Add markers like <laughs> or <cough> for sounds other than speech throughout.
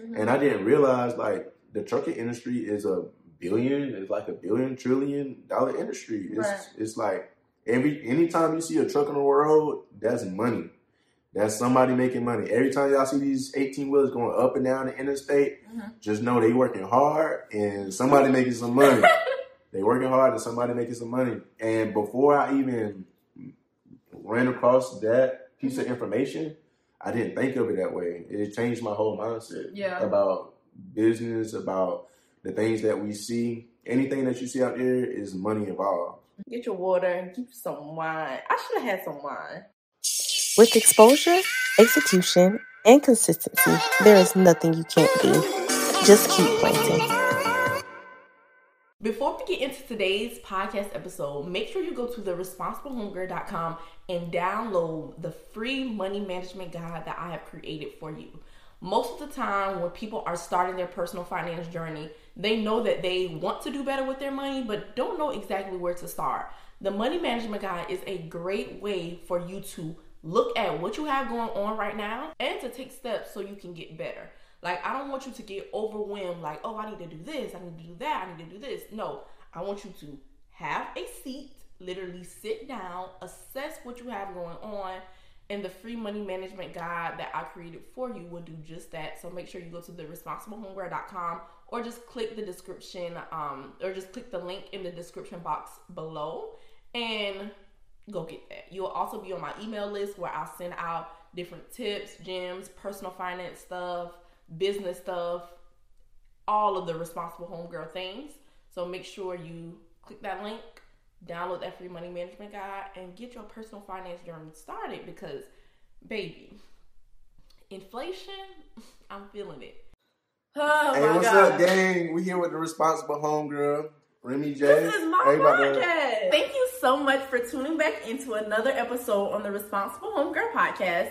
mm-hmm. and I didn't realize like the trucking industry is a billion, it's like a billion trillion dollar industry. It's right. it's like every anytime you see a truck on the road, that's money. That's somebody making money. Every time y'all see these 18 wheels going up and down the interstate, mm-hmm. just know they working hard and somebody making some money. <laughs> they working hard and somebody making some money. And before I even ran across that piece of information, I didn't think of it that way. It changed my whole mindset yeah. about business, about the things that we see. Anything that you see out there is money involved. Get your water and keep some wine. I should have had some wine. With exposure, execution, and consistency, there is nothing you can't do. Just keep planting. Before we get into today's podcast episode, make sure you go to the responsiblehomegirl.com and download the free money management guide that I have created for you. Most of the time, when people are starting their personal finance journey, they know that they want to do better with their money, but don't know exactly where to start. The money management guide is a great way for you to look at what you have going on right now and to take steps so you can get better. Like, I don't want you to get overwhelmed, like, oh, I need to do this, I need to do that, I need to do this. No, I want you to have a seat, literally sit down, assess what you have going on, and the free money management guide that I created for you will do just that. So make sure you go to the responsiblehomegirl.com or just click the description, um, or just click the link in the description box below and go get that. You'll also be on my email list where I'll send out different tips, gems, personal finance stuff, business stuff, all of the responsible homegirl things. So make sure you click that link, download that free money management guide, and get your personal finance journey started because, baby, inflation, <laughs> I'm feeling it. Oh hey, what's God. up, gang? We here with the responsible homegirl. Remy J. This is my podcast. Thank you so much for tuning back into another episode on the Responsible Homegirl podcast.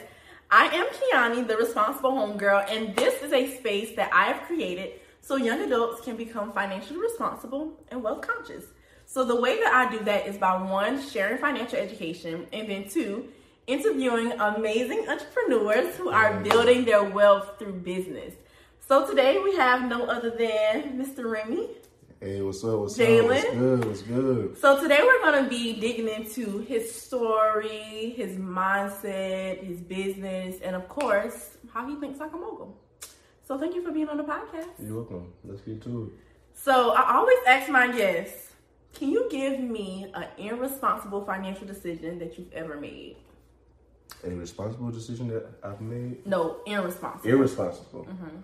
I am Kionnie, the Responsible Homegirl, and this is a space that I have created so young adults can become financially responsible and wealth conscious. So the way that I do that is by one, sharing financial education, and then two, interviewing amazing entrepreneurs who are mm. building their wealth through business. So today we have no other than Mr. Remy. Hey, what's up? What's up? Jalen. up? What's good? What's good? So today we're gonna be digging into his story, his mindset, his business, and of course, how he thinks like a mogul. So thank you for being on the podcast. You're welcome. Let's get to it. So I always ask my guests, can you give me an irresponsible financial decision that you've ever made? A responsible decision that I've made? No, irresponsible. Irresponsible. Mm-hmm.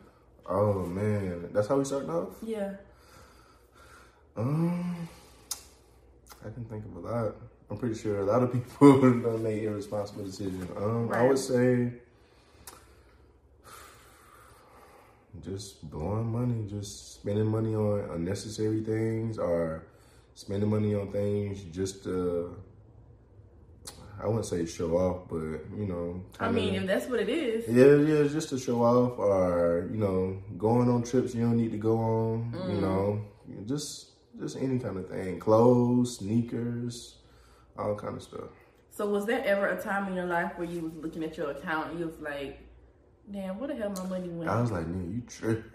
Oh man, that's how we starting off. Yeah. Um, I can think of a lot. I'm pretty sure a lot of people <laughs> don't make irresponsible decisions. Um, right. I would say <sighs> just blowing money, just spending money on unnecessary things, or spending money on things just uh I wouldn't say show off, but you know. I mean, if that's what it is. Yeah, yeah, just to show off, or you know, going on trips you don't need to go on. Mm. You know, just just any kind of thing, clothes, sneakers, all kind of stuff. So was there ever a time in your life where you was looking at your account and you was like, damn, what the hell my money went? I was like, man, you tripping.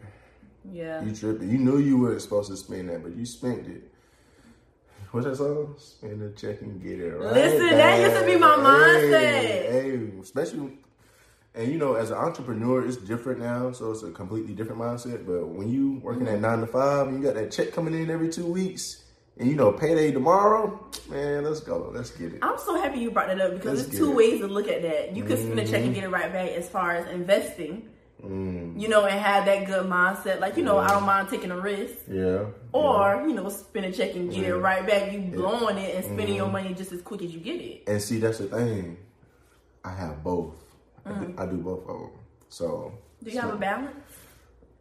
Yeah. You tripping. You knew you weren't supposed to spend that, but you spent it. What's that song? Spend the check and get it right. Listen, that used to be my mindset. Hey, especially and you know, as an entrepreneur, it's different now, so it's a completely different mindset. But when you working mm-hmm. at nine to five and you got that check coming in every two weeks, and you know, payday tomorrow, man, let's go, let's get it. I'm so happy you brought that up because let's there's two it. ways to look at that. You can mm-hmm. spend a check and mm-hmm. get it right back as far as investing. Mm. You know, and have that good mindset. Like, you know, I don't mind taking a risk. Yeah. Or, yeah. you know, spend a check and get yeah. it right back. You blowing it and spending mm. your money just as quick as you get it. And see, that's the thing. I have both. Mm. I, do, I, do, both of them. So. Do you so, have a balance?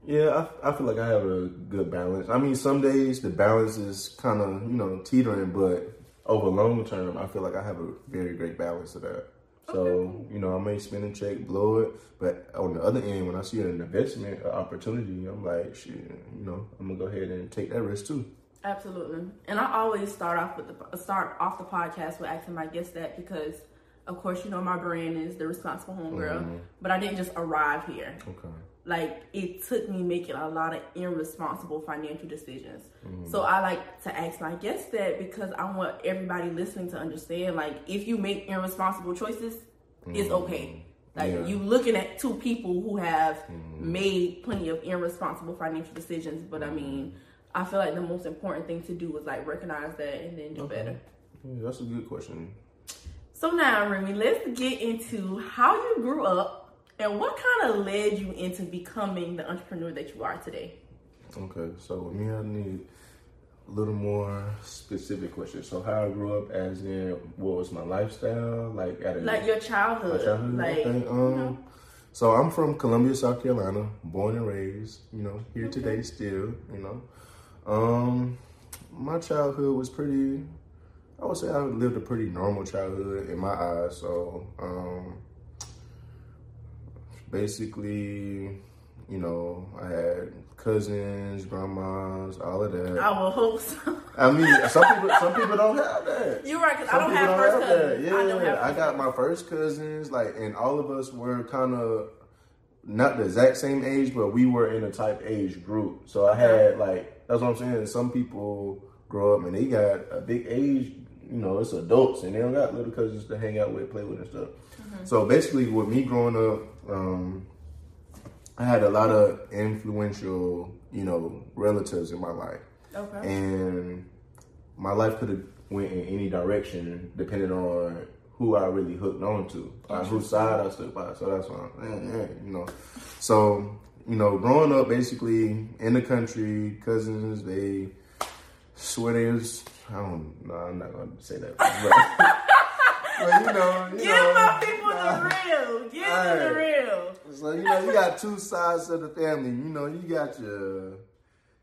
Yeah, I, I feel like I have a good balance. I mean, some days the balance is kind of you know teetering, but over long term, I feel like I have a very great balance of that. So, you know, I may spend a check, blow it, but on the other end, when I see an investment an opportunity, I'm like, shit, you know, I'm gonna go ahead and take that risk too. Absolutely, and I always start off with the start off the podcast with asking my guests that because of course, you know my brand is the responsible homegirl, mm-hmm. but I didn't just arrive here. Okay. Like it took me making a lot of irresponsible financial decisions. Mm-hmm. So I like to ask my guests that because I want everybody listening to understand like if you make irresponsible choices, mm-hmm. it's okay. Like yeah. you looking at two people who have mm-hmm. made plenty of irresponsible financial decisions, but I mean, I feel like the most important thing to do is like recognize that and then do okay. better. Yeah, that's a good question. So now, Remy, let's get into how you grew up and what kind of led you into becoming the entrepreneur that you are today. Okay, so me, I need a little more specific questions. So how I grew up, as in what was my lifestyle, like at a, like your childhood, childhood like um, you know? so I'm from Columbia, South Carolina, born and raised. You know, here okay. today still. You know, um, my childhood was pretty. I would say I lived a pretty normal childhood in my eyes. So, um, basically, you know, I had cousins, grandmas, all of that. I will hope so. I mean, some people, some people don't have that. You're right, because I don't have first have cousins. Yeah, I, I got my first cousins, like, and all of us were kind of not the exact same age, but we were in a type age group. So I had like that's what I'm saying. Some people grow up and they got a big age. You know, it's adults and they don't got little cousins to hang out with, play with, and stuff. Mm-hmm. So basically, with me growing up, um, I had a lot of influential, you know, relatives in my life. Okay. And my life could have went in any direction depending on who I really hooked on to, uh, whose side I stood by. So that's why, I'm, you know. So, you know, growing up basically in the country, cousins, they swear they was, I don't know, I'm not going to say that. <laughs> But, you know, you Give know, my people the real. Give them the real. So, you know, you got two sides of the family. You know, you got your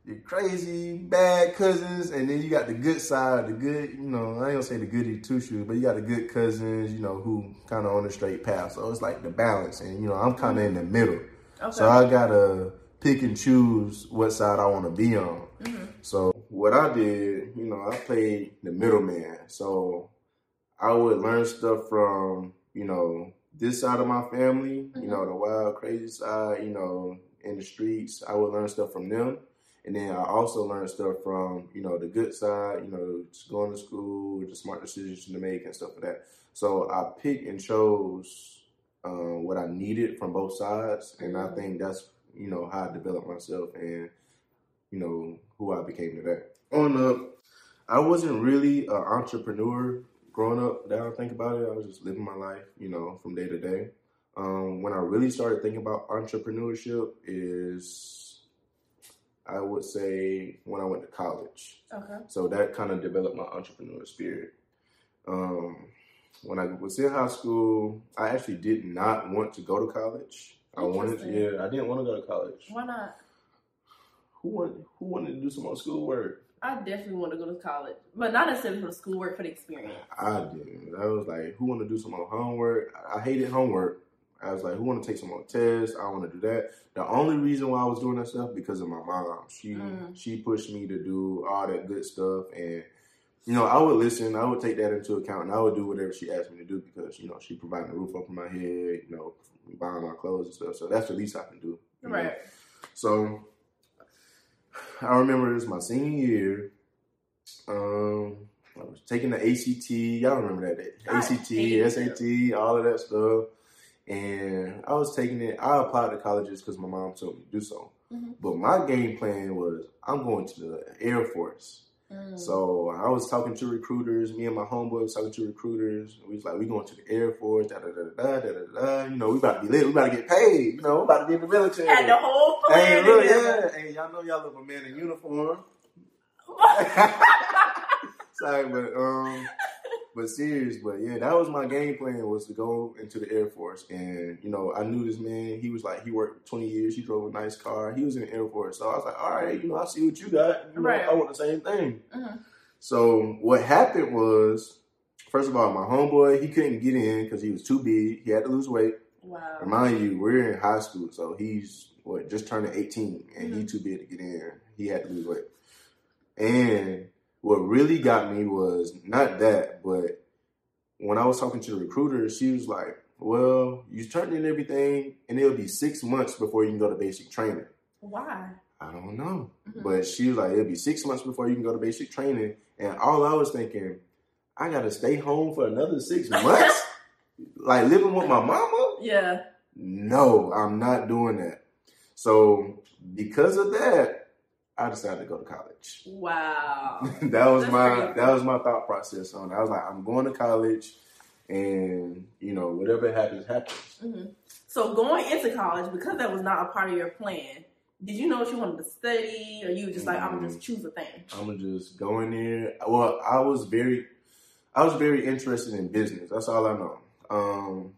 your crazy bad cousins, and then you got the good side, the good, you know, I ain't gonna say the goody two shoes, but you got the good cousins, you know, who kind of on the straight path. So it's like the balance, and you know, I'm kind of in the middle. Okay. So I gotta pick and choose what side I want to be on. Mm-hmm. So what I did, you know, I played the middleman. So I would learn stuff from, you know, this side of my family, mm-hmm. you know, the wild, crazy side, you know, in the streets. I would learn stuff from them. And then I also learned stuff from, you know, the good side, you know, just going to school, the smart decisions to make and stuff like that. So I picked and chose um, what I needed from both sides. And I mm-hmm. think that's, you know, how I developed myself and, you know, who I became today. On up, I wasn't really an entrepreneur growing up that I think about it. I was just living my life, you know, from day to day. Um, when I really started thinking about entrepreneurship is I would say when I went to college. Okay. So that kind of developed my entrepreneur spirit. Um, when I was in high school, I actually did not want to go to college. I wanted, to, yeah, I didn't want to go to college. Why not? Who wanted Who wanted to do some more schoolwork? I definitely want to go to college, but not necessarily for the schoolwork, for the experience. I didn't. I was like, who want to do some more homework? I hated homework. I was like, who want to take some more tests? I want to do that. The only reason why I was doing that stuff because of my mom. She mm. she pushed me to do all that good stuff, and you know I would listen. I would take that into account, and I would do whatever she asked me to do because you know she provided a roof over my head, you know, buying my clothes and stuff. So that's the least I can do. Right. Know? So I remember it was my senior year. Um, I was taking the ACT. Y'all remember that? Day. ACT, SAT, all of that stuff and I was taking it. I applied to colleges because my mom told me to do so. Mm-hmm. But my game plan was I'm going to the Air Force. Mm. So I was talking to recruiters. Me and my homeboy was talking to recruiters. We was like, we going to the Air Force. Da da da da da da da. You know, we about to be lit. We about to get paid. You know, we about to be in the military. And the whole plan. Hey, really, yeah. Hey, y'all know y'all look a man in uniform. <laughs> <laughs> Sorry, but um, but serious, but yeah, that was my game plan was to go into the Air Force. And, you know, I knew this man. He was like, he worked 20 years. He drove a nice car. He was in the Air Force. So I was like, all right, you know, I see what you got. You know, right. I want the same thing. Uh-huh. So what happened was, first of all, my homeboy, he couldn't get in because he was too big. He had to lose weight. Wow. Remind you, we're in high school. So he's, what, just turning 18 and mm-hmm. he too big to get in. He had to lose weight. And what really got me was not that, but when I was talking to the recruiter, she was like, well, you turn in everything, and it'll be six months before you can go to basic training. Why? I don't know. Mm-hmm. But she was like, it'll be six months before you can go to basic training. And all I was thinking, I gotta stay home for another six <laughs> months? like living with my mama? Yeah. No, I'm not doing that. So because of that, I decided to go to college. Wow. <laughs> that was That's my that was my thought process on it. I was like, I'm going to college and you know, whatever happens, happens. Mm-hmm. So going into college, because that was not a part of your plan, did you know what you wanted to study, or you just like I'm gonna just choose a thing? I'm gonna just go in there. Well, I was very, I was very interested in business. That's all I know. Um,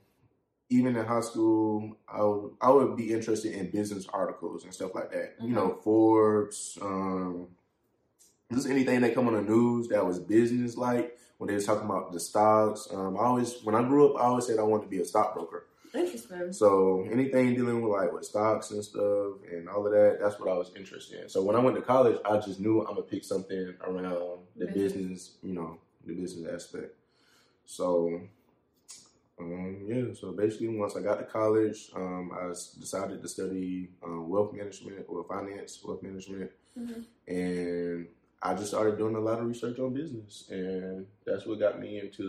even in high school, I would I would be interested in business articles and stuff like that. Mm-hmm. You know, Forbes, um, just anything that come on the news that was business like when they was talking about the stocks. Um, I always when I grew up, I always said I wanted to be a stockbroker. Interesting. So anything dealing with like with stocks and stuff and all of that, that's what I was interested in. So when I went to college, I just knew I'm gonna pick something around the business, business you know, the business aspect. So um, yeah, so basically, once I got to college, um, I decided to study um, wealth management or finance, wealth management, mm-hmm. and I just started doing a lot of research on business, and that's what got me into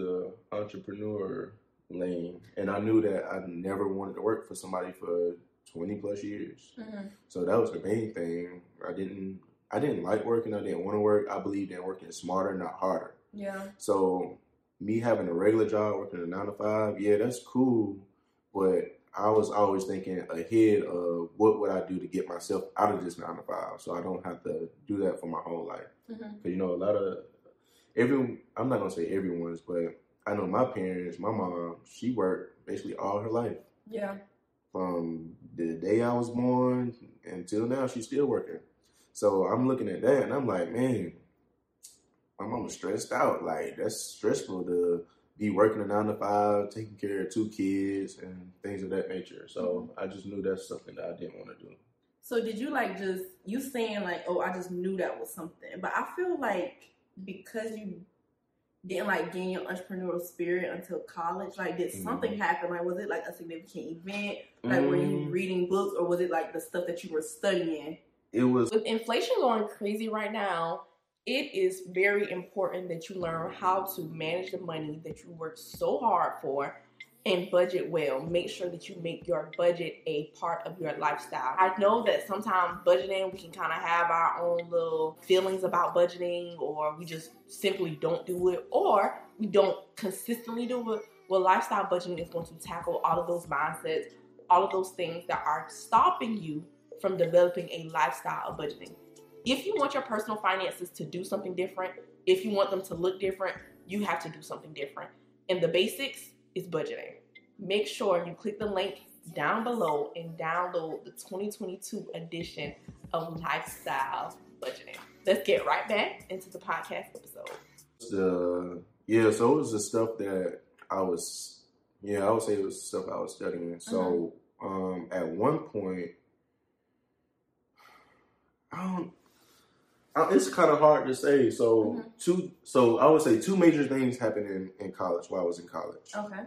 the entrepreneur lane. And I knew that I never wanted to work for somebody for twenty plus years. Mm-hmm. So that was the main thing. I didn't I didn't like working. I didn't want to work. I believed in working smarter, not harder. Yeah. So me having a regular job, working a nine to five, yeah, that's cool. But I was always thinking ahead of what would I do to get myself out of this nine to five, so I don't have to do that for my whole life. Because mm-hmm. you know, a lot of every I'm not gonna say everyone's, but I know my parents, my mom, she worked basically all her life. Yeah. From the day I was born until now, she's still working. So I'm looking at that and I'm like, man, my mom was stressed out. Like that's stressful to be working a nine to five, taking care of two kids and things of that nature. So. I just knew that's something that I didn't want to do. So did you like just you saying like, oh, I just knew that was something, but I feel like because you didn't like gain your entrepreneurial spirit until college? Like, did mm-hmm. something mm-hmm. happen? Like, was it like a significant event? Like, mm-hmm. were you mm. reading books, or was it like the stuff that you were studying? It was with inflation going crazy right now. It is very important that you learn how to manage the money that you work so hard for and budget well. Make sure that you make your budget a part of your lifestyle. I know that sometimes budgeting, we can kind of have our own little feelings about budgeting, or we just simply don't do it, or we don't consistently do it. Well, lifestyle budgeting is going to tackle all of those mindsets, all of those things that are stopping you from developing a lifestyle of budgeting. If you want your personal finances to do something different, if you want them to look different, you have to do something different. And the basics is budgeting. Make sure you click the link down below and download the 2022 edition of Lifestyle Budgeting. Let's get right back into the podcast episode. The yeah, so it was the stuff that I was yeah, I would say it was the stuff I was studying. So mm-hmm. um, at one point, I don't. It's kind of hard to say. So mm-hmm. two, so I would say two major things happened in, in college while I was in college. Okay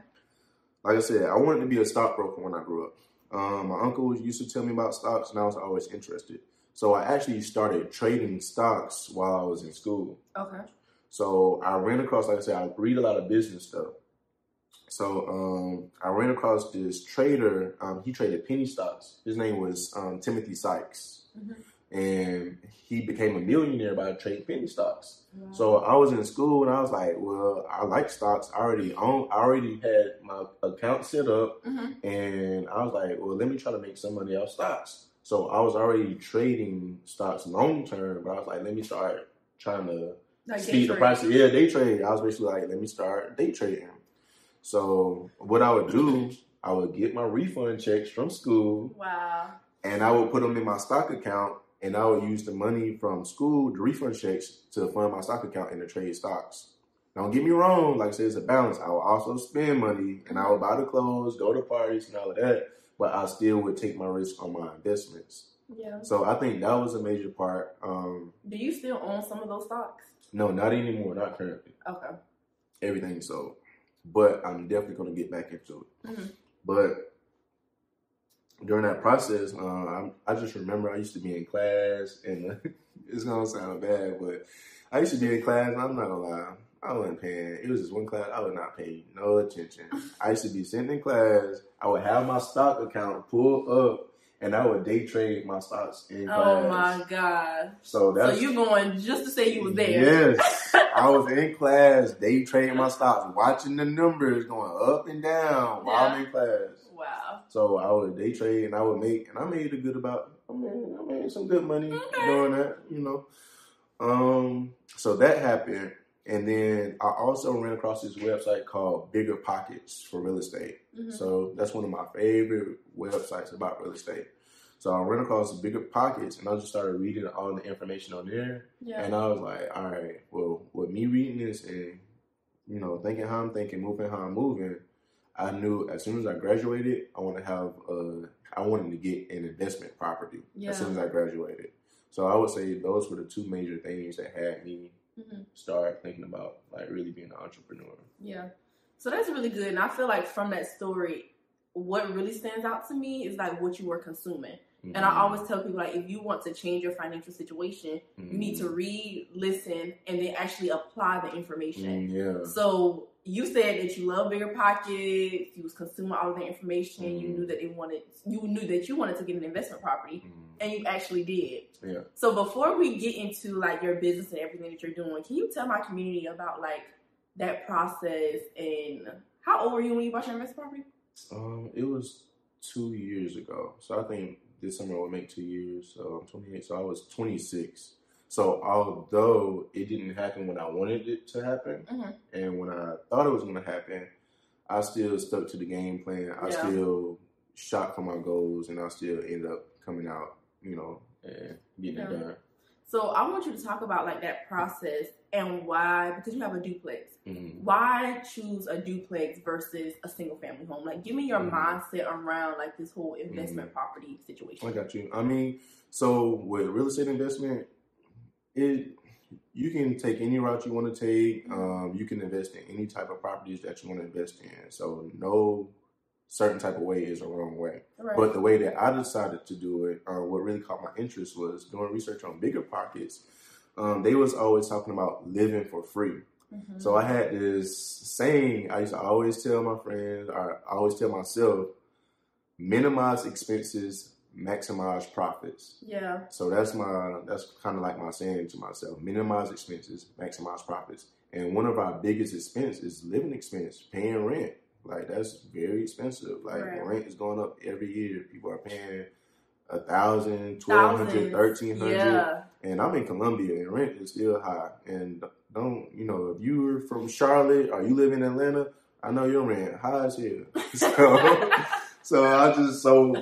like I said, I wanted to be a stockbroker when I grew up. Um, my uncle used to tell me about stocks, and I was always interested. So I actually started trading stocks while I was in school. Okay. So I ran across, like I said, I read a lot of business stuff. So um, I ran across this trader. Um, he traded penny stocks. His name was um, Timothy Sykes. Mm-hmm and he became a millionaire by trading penny stocks. So I was in school and I was like, well, I like stocks. I already own, I already had my account set up, mm-hmm. and I was like, well, let me try to make some money off stocks. So I was already trading stocks long term, but I was like, let me start trying to like speed the price. Yeah, day trade. I was basically like, let me start day trading. So what I would do, I would get my refund checks from school. Wow. And I would put them in my stock account and I would use the money from school, the refund checks, to fund my stock account and to trade stocks. Don't get me wrong, like I said, it's a balance. I would also spend money and I would buy the clothes, go to parties and all of that, but I still would take my risk on my investments. Yeah. So I think that was a major part. Um, Do you still own some of those stocks? No, not anymore, not currently. Okay. Everything sold. but I'm definitely gonna get back into it. Mm-hmm. But during that process, uh, I, I, just remember I used to be in class, and <laughs> it's gonna sound bad, but I used to be in class. I'm not gonna lie, I wasn't paying. It was just one class. I would not pay no attention. I used to be sitting in class. I would have my stock account pulled up, and I would day trade my stocks in oh class. Oh my god! So that's so you going just to say you was there? Yes, <laughs> I was in class, day trading my stocks, watching the numbers going up and down while I'm in class. So I would day trade, and I would make, and I made a good about. I made, I made some good money okay. doing that. You know. Um. So that happened and then I also ran across this website called Bigger Pockets for Real Estate. Mm-hmm. So that's one of my favorite websites about real estate. So I ran across Bigger Pockets and I just started reading all the information on there. Yeah. And I was like, all right, well, with me reading this and, you know, thinking how I'm thinking, moving how I'm moving, I knew as soon as I graduated, I want to have a, I wanted to get an investment property yeah. as soon as I graduated. So I would say those were the two major things that had me mm-hmm. start thinking about like really being an entrepreneur. Yeah. So that's really good. And I feel like from that story, what really stands out to me is like what you were consuming. Mm-hmm. And I mm-hmm. always tell people like if you want to change your financial situation, mm-hmm. you need to mm-hmm. read, listen, and then actually apply the information. Mm, yeah. So you said that you love bigger pockets, you was consuming all of the information, mm-hmm. you knew that they wanted you knew that you wanted to get an investment property mm-hmm. and you actually did. Yeah. So before we get into like your business and everything that you're doing, can you tell my community about like that process and how old were you when you bought your investment property? Um, it was two years ago. So I think this summer will make two years. So I'm 28. So I was 26. So although it didn't happen when I wanted it to happen, mm-hmm. and when I thought it was going to happen, I still stuck to the game plan. I yeah. still shot for my goals, and I still ended up coming out, you know, and getting yeah. it done. So I want you to talk about like that process and why, because you have a duplex. Mm-hmm. Why choose a duplex versus a single family home? Like, give me your mm-hmm. mindset around like this whole investment mm-hmm. property situation. I got you. I mean, so with real estate investment, it you can take any route you want to take. Um, you can invest in any type of properties that you want to invest in. So no certain type of way is a wrong way. Right. But the way that I decided to do it, uh, what really caught my interest was doing research on bigger pockets. Um, they was always talking about living for free. Mm-hmm. So I had this saying I used to always tell my friends, I always tell myself, minimize expenses, maximize profits. Yeah. So that's my that's kind of like my saying to myself: minimize expenses, maximize profits. And one of our biggest expense is living expense, paying rent. Like that's very expensive. Like right. rent is going up every year. People are paying a thousand, twelve hundred, thirteen hundred. Yeah. And I'm in Columbia and rent is still high. And don't you know if you're from Charlotte or you live in Atlanta, I know your rent high as hell. <laughs> So, so I just so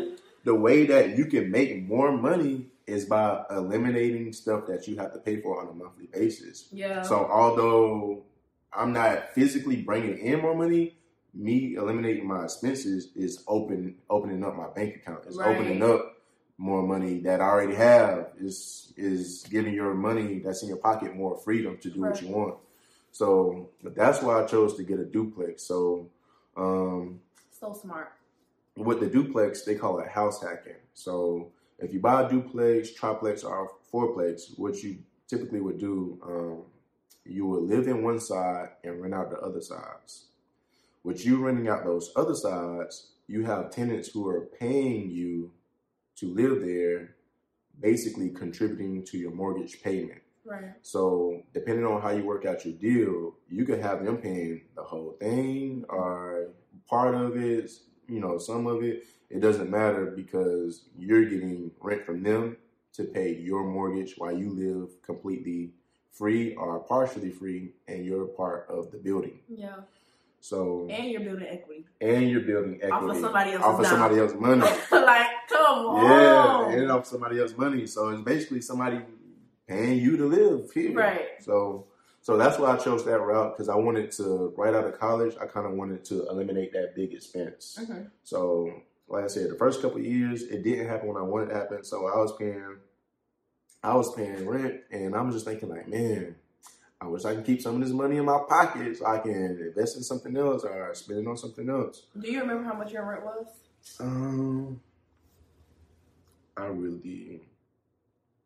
the way that you can make more money is by eliminating stuff that you have to pay for on a monthly basis. Yeah. So although I'm not physically bringing in more money, me eliminating my expenses is open opening up my bank account. It's right. opening up more money that I already have. Is is giving your money that's in your pocket more freedom to do right. what you want. So that's why I chose to get a duplex. So um so smart with the duplex, they call it house hacking. So if you buy a duplex, triplex, or fourplex, what you typically would do, um, you would live in one side and rent out the other sides. With you renting out those other sides, you have tenants who are paying you to live there, basically contributing to your mortgage payment. Right. So depending on how you work out your deal, you could have them paying the whole thing or part of it, you know, some of it, it doesn't matter because you're getting rent from them to pay your mortgage while you live completely free or partially free and you're part of the building. Yeah. So and you're building equity. And you're building equity. Off of somebody else's Off of somebody else's money. <laughs> like, come on. Yeah, and off somebody else's money. So it's basically somebody paying you to live here. Right. So so that's why I chose that route because I wanted to, right out of college, I kind of wanted to eliminate that big expense. Mm-hmm. So, like I said, the first couple years, it didn't happen when I wanted it to happen. So I was paying, I was paying rent, and I'm just thinking like, man, I wish I can keep some of this money in my pocket so I can invest in something else or spend it on something else. Do you remember how much your rent was? Um, I really,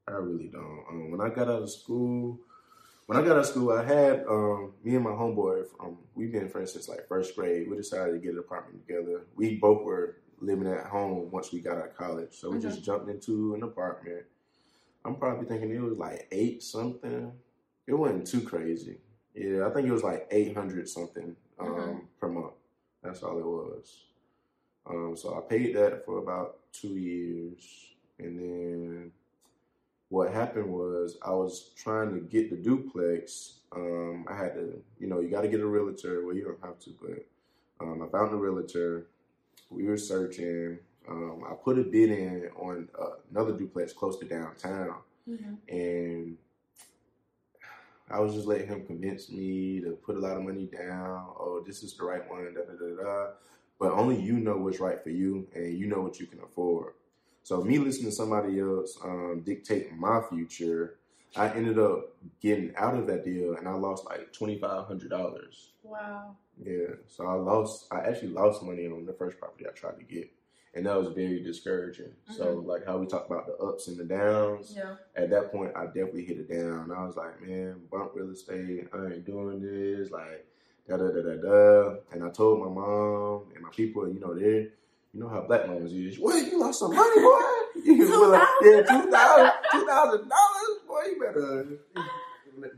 I really don't. Um, when I got out of school, when I got out of school, I had um, me and my homeboy. From, we've been friends since like first grade. We decided to get an apartment together. We both were living at home once we got out of college, so we Mhm. just jumped into an apartment. I'm probably thinking it was like eight something. It wasn't too crazy. Yeah, I think it was like eight hundred something um, Mhm. per month. That's all it was. Um, so I paid that for about two years, and then what happened was I was trying to get the duplex. Um, I had to, you know, you got to get a realtor. Well, you don't have to, but um, I found a realtor. We were searching. Um, I put a bid in on uh, another duplex close to downtown, Mm-hmm. and I was just letting him convince me to put a lot of money down. Oh, this is the right one. Da da da da. But only you know what's right for you, and you know what you can afford. So me listening to somebody else um, dictate my future, I ended up getting out of that deal, and I lost like twenty five hundred dollars. Wow. Yeah, so I lost. I actually lost money on the first property I tried to get, and that was very discouraging. So like how we talk about the ups and the downs Yeah. at that point, I definitely hit it down. I was like, man, bump real estate. I ain't doing this. Like, da da da da da. And I told my mom and my people, you know, they, you know how black moms is. What? You lost some money, boy? You was like, yeah, two thousand, two thousand dollars, boy. You better.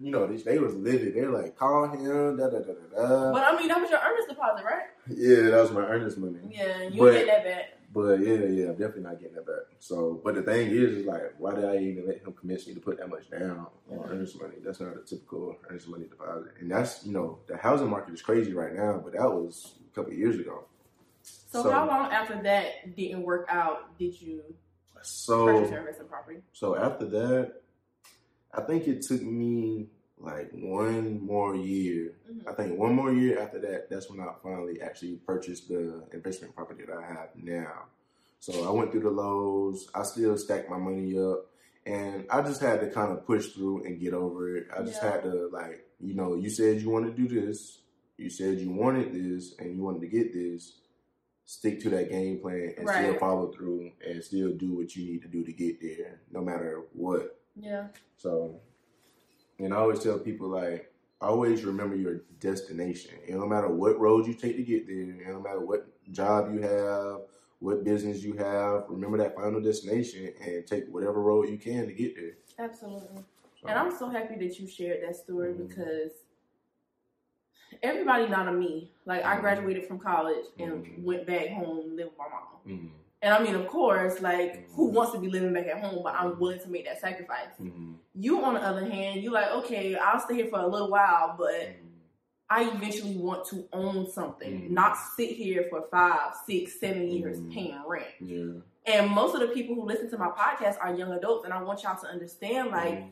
You know, they, they was livid. They were like, call him, da da da da da. But I mean, that was your earnest deposit, right? Yeah, that was my earnest money. Yeah, you But- get that back. But yeah, yeah, I'm definitely not getting that back. So, but the thing is, is like, why did I even let him convince me to put that much down on Mhm. earnest money? That's not a typical earnest money deposit, and that's you know the housing market is crazy right now, but that was a couple of years ago. So, So- how long after that didn't work out did you purchase So, your investment property? so after that, I think it took me like one more year. Mhm. I think one more year after that, that's when I finally actually purchased the investment property that I have now. So I went through the lows. I still stacked my money up, and I just had to kind of push through and get over it. I just Yeah. had to like, you know, you said you want to do this. You said you wanted this, and you wanted to get this. Stick to that game plan and still follow through and still do what you need to do to get there, no matter what. Yeah. So, and I always tell people like, always remember your destination. It no matter what road you take to get there. It no matter what job you have, what business you have. Remember that final destination and take whatever road you can to get there. Absolutely. So, And I'm so happy that you shared that story Mhm. because everybody not a me. Like I Mhm. graduated from college and Mhm. went back home live with my mom. mhm, And I mean, of course, like who Mhm. wants to be living back at home? But I'm willing to make that sacrifice. mhm, You, on the other hand, you like okay, I'll stay here for a little while, but mhm. I eventually want to own something, not sit here for five, six, seven years paying rent. Yeah. And most of the people who listen to my podcast are young adults, and I want y'all to understand, like.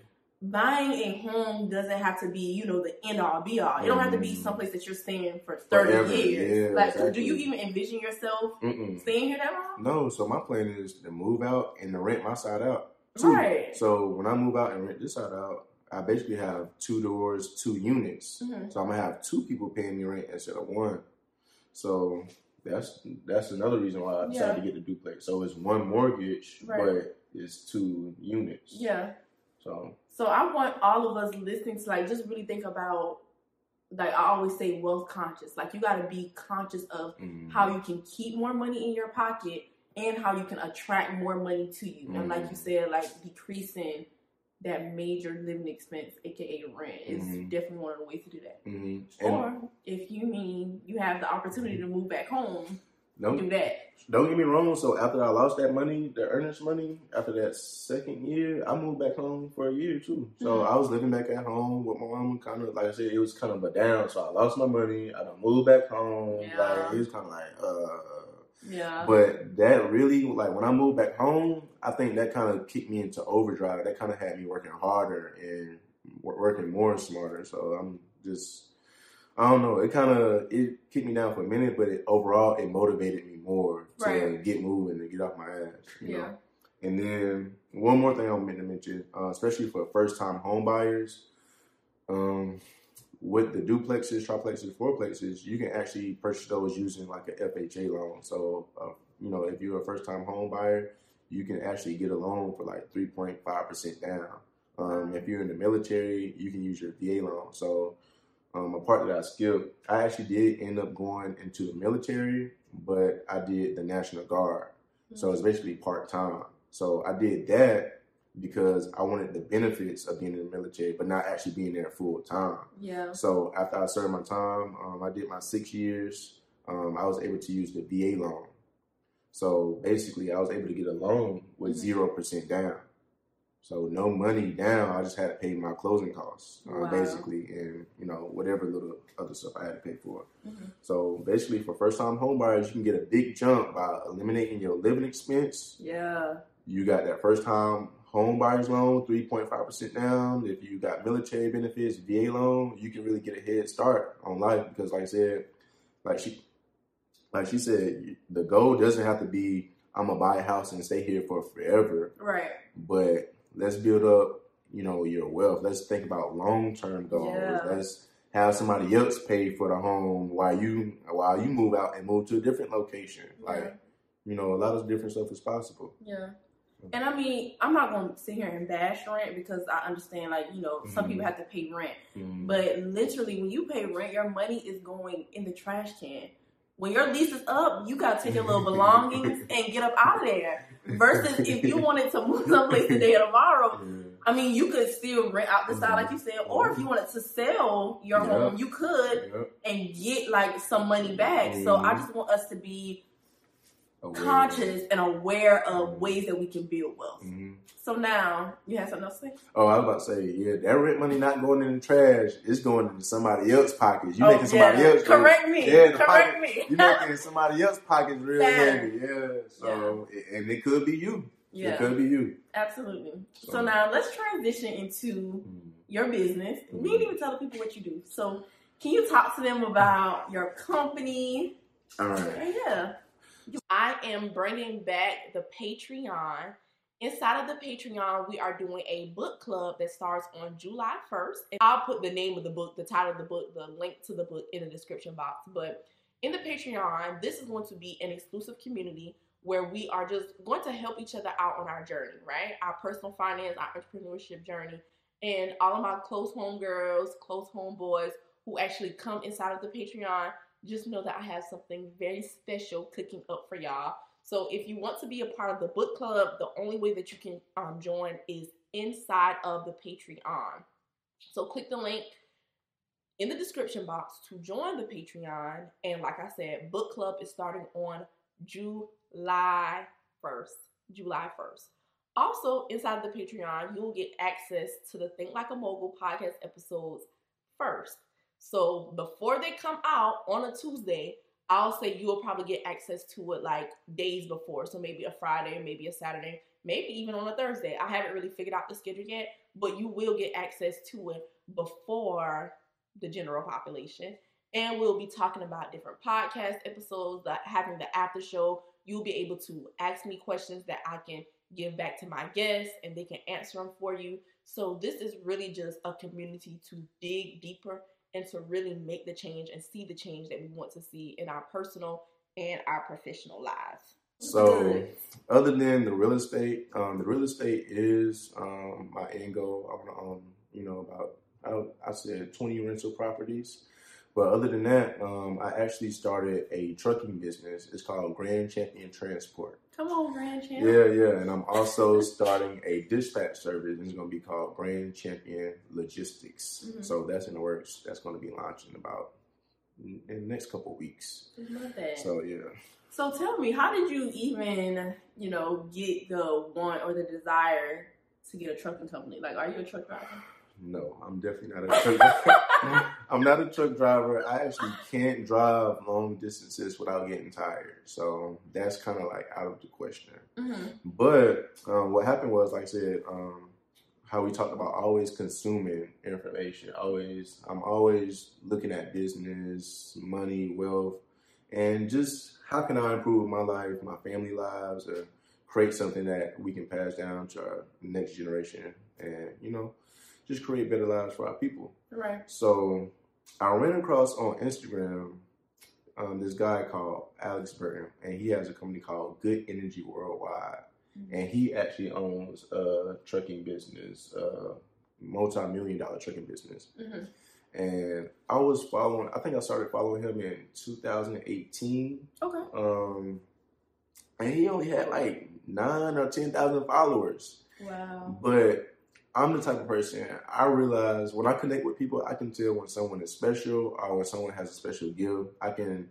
Buying a home doesn't have to be, you know, the end all be all. It don't have to be Mm. someplace that you're staying for 30 Forever, years. yeah, like, exactly. do you even envision yourself Mm-mm. staying here that long? No, so my plan is to move out and to rent my side out. too. Right. So when I move out and rent this side out, I basically have two doors, two units. Mhm. So I'm gonna have two people paying me rent instead of one. So that's that's another reason why I decided Yeah. to get the duplex. So it's one mortgage, Right. but it's two units. Yeah. So So I want all of us listening to like just really think about like I always say wealth conscious. Like you gotta be conscious of mm, how you can keep more money in your pocket and how you can attract more money to you. And like you Mhm. said, like decreasing that major living expense, aka rent, is Mhm. definitely one of the ways to do that. mhm. or if you mean you have the opportunity to move back home, don't do that. don't get me wrong. So after I lost that money, the earnest money, after that second year, I moved back home for a year too. So Mhm. I was living back at home with my mom. Kind of like I said, it was kind of a down. So I lost my money. I moved back home. Yeah. Like it was kind of like, uh. Yeah. But that really, like when I moved back home, I think that kind of kicked me into overdrive. That kind of had me working harder and working more and smarter. So I'm just, I don't know. It kind of it kicked me down for a minute, but it, overall it motivated me more to Right. get moving and get off my ass. You Yeah. Know? And then one more thing I meant to mention, uh, especially for first time home buyers, Um, with the duplexes, triplexes, fourplexes, you can actually purchase those using like an FHA loan. So, uh, you know, if you're a first time home buyer, you can actually get a loan for like 3.5% down. Um, if you're in the military, you can use your VA loan. So, um, a part that I skipped, I actually did end up going into the military, but I did the National Guard. Mm-hmm. So it's basically part time. So I did that because I wanted the benefits of being in the military, but not actually being there full time. Yeah. So after I served my time, um, I did my six years. Um, I was able to use the VA loan. So basically, I was able to get a loan with mm-hmm. 0 mm-hmm. percent down. So no money down. I just had to pay my closing costs, uh, wow. basically, and you know whatever little other stuff I had to pay for. Mm-hmm. So basically, for first time homebuyers, you can get a big jump by eliminating your living expense. Yeah. You got that first time home buyer's loan, 3.5% down. If you got military benefits, VA loan, you can really get a head start on life because like I said, like she like she said, the goal doesn't have to be I'm gonna buy a house and stay here for forever. Right. But let's build up, you know, your wealth. Let's think about long term goals. Yeah. Let's have somebody else pay for the home while you while you move out and move to a different location. Yeah. Like, you know, a lot of different stuff is possible. Yeah. And I mean, I'm not going to sit here and bash rent because I understand, like, you know, some mm-hmm. people have to pay rent. Mm-hmm. But literally, when you pay rent, your money is going in the trash can. When your lease is up, you got to take your little <laughs> belongings and get up out of there. Versus if you wanted to move someplace today or tomorrow, <laughs> I mean, you could still rent out the side, like you said, or if you wanted to sell your yep. home, you could yep. and get like some money back. Mm-hmm. So I just want us to be conscious and aware of mm-hmm. ways that we can build wealth. Mm-hmm. So now you have something else to say? Oh, I was about to say, yeah, that rent money not going in the trash. It's going into somebody else's pockets. You oh, making somebody yeah. else correct me. Yeah, correct pocket, me. you making <laughs> somebody else's pockets real heavy. Yeah. So yeah. and it could be you. Yeah. It could be you. Absolutely. So, so now let's transition into mm-hmm. your business. Mm-hmm. We didn't even tell the people what you do. So can you talk to them about your company? All right. Yeah. I am bringing back the Patreon. Inside of the Patreon, we are doing a book club that starts on July 1st. And I'll put the name of the book, the title of the book, the link to the book in the description box. But in the Patreon, this is going to be an exclusive community where we are just going to help each other out on our journey, right? Our personal finance, our entrepreneurship journey. And all of my close home girls, close home boys who actually come inside of the Patreon just know that I have something very special cooking up for y'all. So if you want to be a part of the book club, the only way that you can um, join is inside of the Patreon. So click the link in the description box to join the Patreon. And like I said, book club is starting on July 1st. July 1st. Also, inside of the Patreon, you'll get access to the Think Like a Mogul podcast episodes first. So before they come out on a Tuesday, I'll say you'll probably get access to it like days before. So maybe a Friday, maybe a Saturday, maybe even on a Thursday. I haven't really figured out the schedule yet, but you will get access to it before the general population. And we'll be talking about different podcast episodes, that having the after show. You'll be able to ask me questions that I can give back to my guests and they can answer them for you. So this is really just a community to dig deeper and to really make the change and see the change that we want to see in our personal and our professional lives. So, other than the real estate, um, the real estate is um, my end goal. I want to own, you know, about I, I said twenty rental properties. But other than that, um, I actually started a trucking business. It's called Grand Champion Transport. Come on, Grand Champion. Yeah, yeah. And I'm also starting a dispatch service. It's going to be called Grand Champion Logistics. Mm-hmm. So that's in the works. That's going to be launching about in the next couple weeks. Love that. So yeah. So tell me, how did you even, you know, get the want or the desire to get a trucking company? Like, are you a truck driver? No, I'm definitely not a truck driver. <laughs> I'm not a truck driver. I actually can't drive long distances without getting tired. So that's kind of like out of the question. Mm-hmm. But um, what happened was, like I said, um, how we talked about always consuming information. Always, I'm always looking at business, money, wealth, and just how can I improve my life, my family lives, or create something that we can pass down to our next generation. And you know, just create better lives for our people. Right. So I ran across on Instagram um, this guy called Alex Burton, and he has a company called Good Energy Worldwide, mm-hmm. and he actually owns a trucking business, a multi-million dollar trucking business. Mm-hmm. And I was following. I think I started following him in 2018. Okay. Um, and he only had like nine or ten thousand followers. Wow. But I'm the type of person I realize when I connect with people, I can tell when someone is special or when someone has a special gift. I can,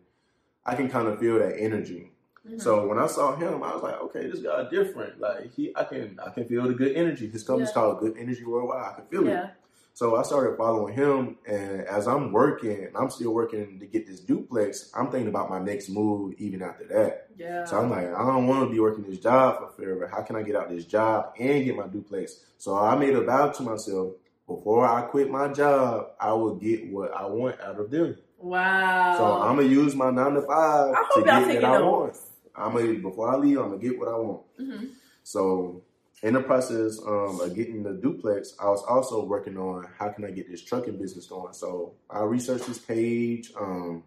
I can kind of feel that energy. Mm-hmm. So when I saw him, I was like, okay, this guy different. Like he, I can, I can feel the good energy. His company's yeah. called Good Energy Worldwide. I can feel yeah. it. So I started following him, and as I'm working, I'm still working to get this duplex. I'm thinking about my next move even after that. Yeah. So I'm like, I don't want to be working this job for forever. How can I get out this job and get my duplex? So I made a vow to myself: before I quit my job, I will get what I want out of them. Wow. So I'm gonna use my nine to five to get what I want. I'm gonna before I leave, I'm gonna get what I want. Mm-hmm. So in the process um, of getting the duplex, I was also working on how can I get this trucking business going. So I researched his page. Um,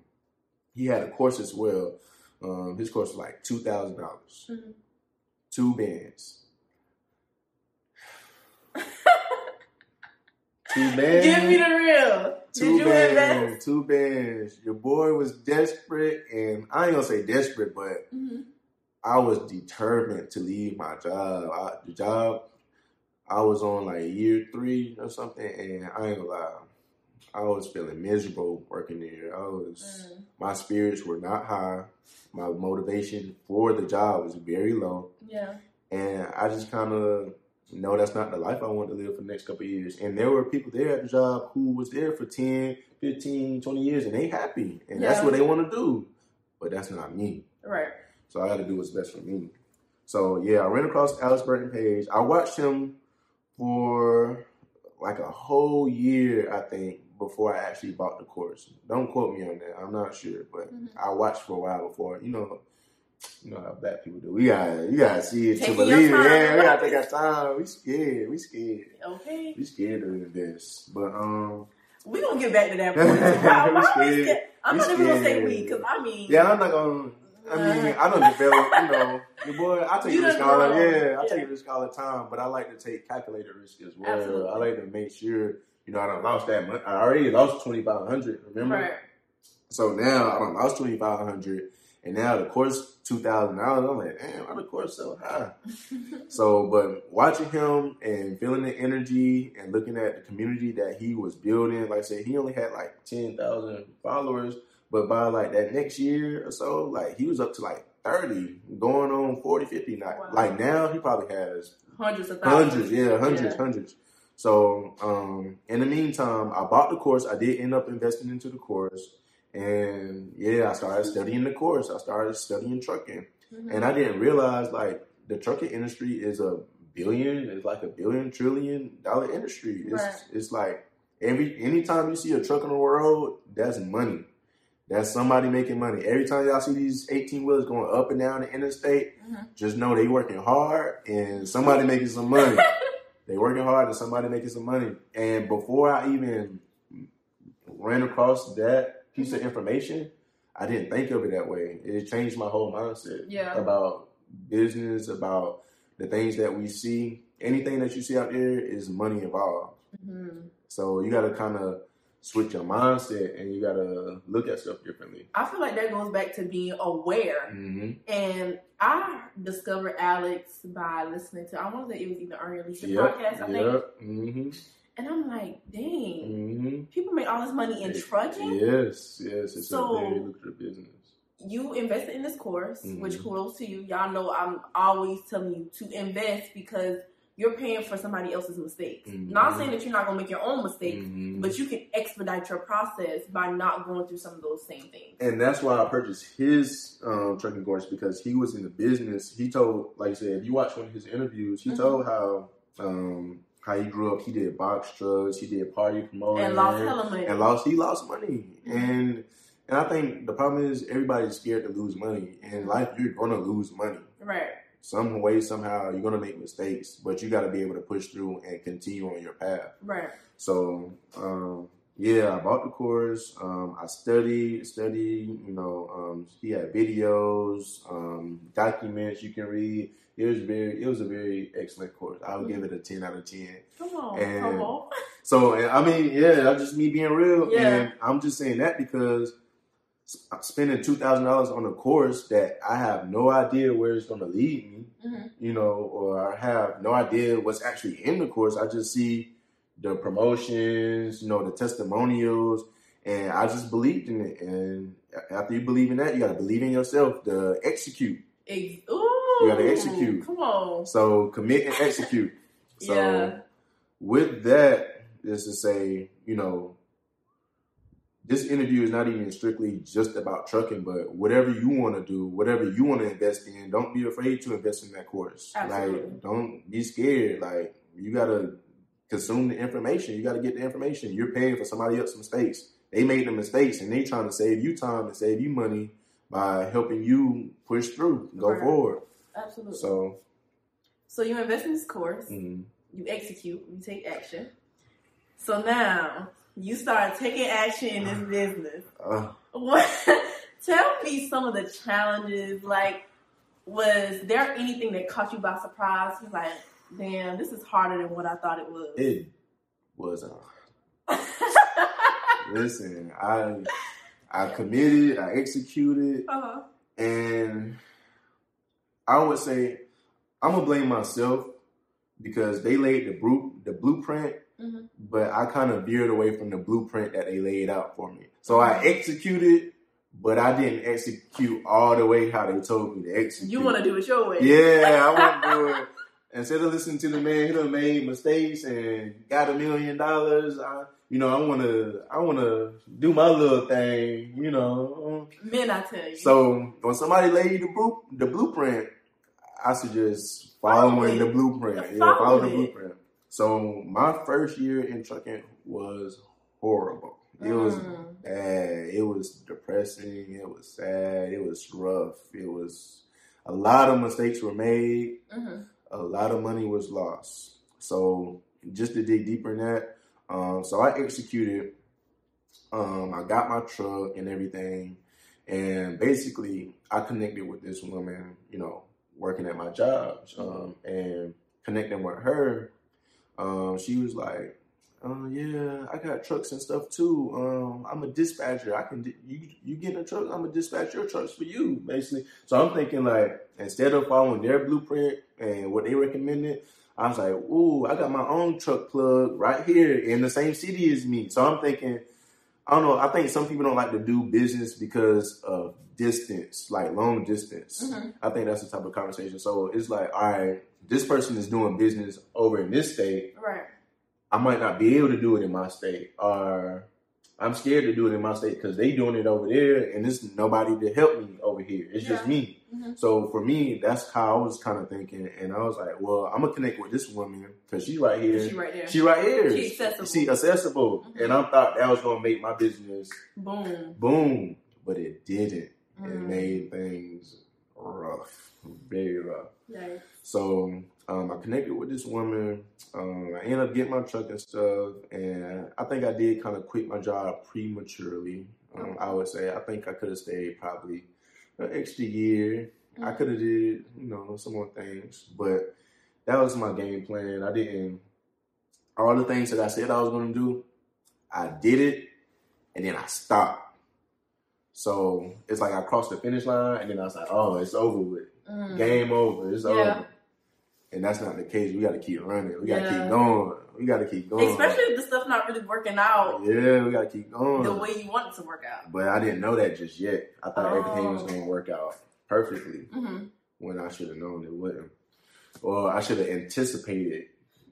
he had a course as well. Um, his course was like two thousand dollars, mm-hmm. two bands. <laughs> two bands. Give me the real. Two bands. Two bands. Your boy was desperate, and I ain't gonna say desperate, but. Mm-hmm I was determined to leave my job. I, the job I was on like year three or something, and I ain't gonna lie, I was feeling miserable working there. I was mm. my spirits were not high. My motivation for the job was very low. Yeah, and I just kind of know that's not the life I want to live for the next couple years. And there were people there at the job who was there for 10, 15, 20 years, and they happy, and yeah. that's what they want to do. But that's not me. Right. So I had to do what's best for me. So yeah, I ran across Alex Burton page. I watched him for like a whole year, I think, before I actually bought the course. Don't quote me on that. I'm not sure, but mm-hmm. I watched for a while before. You know, you know how black people do. We gotta, you gotta see it Taking to believe it. Yeah, we gotta take our time. We scared. We scared. Okay. We scared of this, but um. We gonna get back to that point. <laughs> Why, why scared. I'm we not even gonna say we, because I mean. Yeah, I'm not gonna. I mean, I don't develop, you know, your boy, I take you risk all the yeah, I yeah. take risk all the time, but I like to take calculated risk as well. Absolutely. I like to make sure, you know, I don't lost that money. I already lost twenty five hundred, remember? Right. So now I don't lost twenty five hundred and now the course two thousand dollars. I'm like, damn, why the course so high? <laughs> so, but watching him and feeling the energy and looking at the community that he was building, like I said, he only had like ten thousand followers but by like that next year or so, like he was up to like 30, going on 40, 50. Like, wow. like now he probably has hundreds of thousands. Hundreds, yeah, hundreds, yeah. hundreds. So um, in the meantime, I bought the course. I did end up investing into the course. And yeah, I started studying the course. I started studying trucking. Mm-hmm. And I didn't realize like the trucking industry is a billion, it's like a billion trillion dollar industry. It's right. it's like every anytime you see a truck on the road, that's money. That's somebody making money. Every time y'all see these 18 wheelers going up and down the interstate, mm-hmm. just know they working hard and somebody making some money. <laughs> they working hard and somebody making some money. And before I even ran across that piece of information, I didn't think of it that way. It changed my whole mindset yeah. about business, about the things that we see. Anything that you see out there is money involved. Mm-hmm. So you got to kind of switch your mindset and you gotta look at stuff differently. I feel like that goes back to being aware. Mm-hmm. And I discovered Alex by listening to I want to say it was either Your Leisure yep. podcast. I yep. think. Mm-hmm. And I'm like, dang, mm-hmm. people make all this money in trucking. Yes, yes, it's so, a very lucrative business. You invested in this course, which mm-hmm. kudos to you. Y'all know I'm always telling you to invest because you're paying for somebody else's mistakes. Mm-hmm. Not saying that you're not gonna make your own mistakes, mm-hmm. but you can expedite your process by not going through some of those same things. And that's why I purchased his um, trucking course because he was in the business. He told, like I said, if you watch one of his interviews, he mm-hmm. told how um, how he grew up. He did box trucks, he did party promoting, and lost hella money. And lost, he lost money. Mm-hmm. And and I think the problem is everybody's scared to lose money. In life, you're gonna lose money. Right. Some way, somehow, you're gonna make mistakes, but you got to be able to push through and continue on your path. Right. So, um, yeah, I bought the course. Um, I studied, studied. You know, um, he had videos, um, documents you can read. It was very, it was a very excellent course. I would give it a ten out of ten. Come on, And- come on. So, and I mean, yeah, that's just me being real. Yeah. And I'm just saying that because spending two thousand dollars on a course that I have no idea where it's going to lead me, Mhm. you know, or I have no idea what's actually in the course. I just see the promotions, you know, the testimonials, and I just believed in it. And after you believe in that, you got to believe in yourself to execute. Ex- Ooh, You gotta execute. Come on. So commit and execute. <laughs> So Yeah. with that, is to say, you know, this interview is not even strictly just about trucking, but whatever you want to do, whatever you want to invest in, don't be afraid to invest in that course. Absolutely. Like, don't be scared. Like, you gotta consume the information. You gotta get the information. You're paying for somebody else's mistakes. They made the mistakes, and they trying to save you time and save you money by helping you push through, go Right. forward. Absolutely. So, So, you invest in this course, mm, you execute, you take action. So now you start taking action in this business. uh, What? <laughs> Tell me some of the challenges. Like, was there anything that caught you by surprise? You're like, damn, this is harder than what I thought it was. it was uh, <laughs> Listen, I I committed, I executed, uh-huh. and I would say I'm gonna blame myself because they laid the bru- the blueprint, Mhm. but I kind of veered away from the blueprint that they laid out for me. So I executed, but I didn't execute all the way how they told me to execute. You want to do it your way. Yeah, I <laughs> want to do it. Instead of listening to the man who done made mistakes and got a million dollars, I, you know, I want to, I want to do my little thing, you know. Men, I tell you. So when somebody you the, blu- the blueprint, I suggest following Follow the it. blueprint. Yeah, Follow follow the blueprint. So my first year in trucking was horrible. It was Mm. bad. It was depressing. It was sad. It was rough. It was a lot of mistakes were made. hmm A lot of money was lost. So just to dig deeper in that, um, so I executed. Um, I got my truck and everything, and basically I connected with this woman. You know, working at my job, um, and connecting with her. Um, she was like, uh, yeah, I got trucks and stuff too. Um, I'm a dispatcher. I can di- you you get a truck. I'm gonna dispatch your trucks for you, basically. So I'm thinking like instead of following their blueprint and what they recommended, I was like, ooh, I got my own truck plug right here in the same city as me. So I'm thinking, I don't know. I think some people don't like to do business because of distance, like long distance. Mhm. I think that's the type of conversation. So it's like, all right, this person is doing business over in this state. Right. I might not be able to do it in my state, or I'm scared to do it in my state because they doing it over there, and there's nobody to help me over here. It's just Yeah. me. Mhm. So for me, that's how I was kind of thinking, and I was like, well, I'm gonna connect with this woman because she's right here. She right there. She right here. She accessible. She accessible, Mhm. and I thought that was gonna make my business Boom. boom, but it didn't. It Mm. made things rough, very rough. Right. So um, I connected with this woman. Um, I ended up getting my truck and stuff, and I think I did kind of quit my job prematurely. Um, I would say I think I could have stayed probably an extra year. I could have did you know some more things, but that was my game plan. I didn't all the things that I said I was going to do. I did it, and then I stopped. So it's like I crossed the finish line, and then I was like, "Oh, it's over with." Mm. game over. It's Yeah. over. And that's not the case. We got to keep running. We got to Yeah. keep going. We got to keep going. Especially if the stuff not really working out yeah, we got to keep going. the way you want it to work out. but I didn't know that just yet. I thought everything was Oh. going to work out perfectly hmm when I should have known it wouldn't. Or I should have anticipated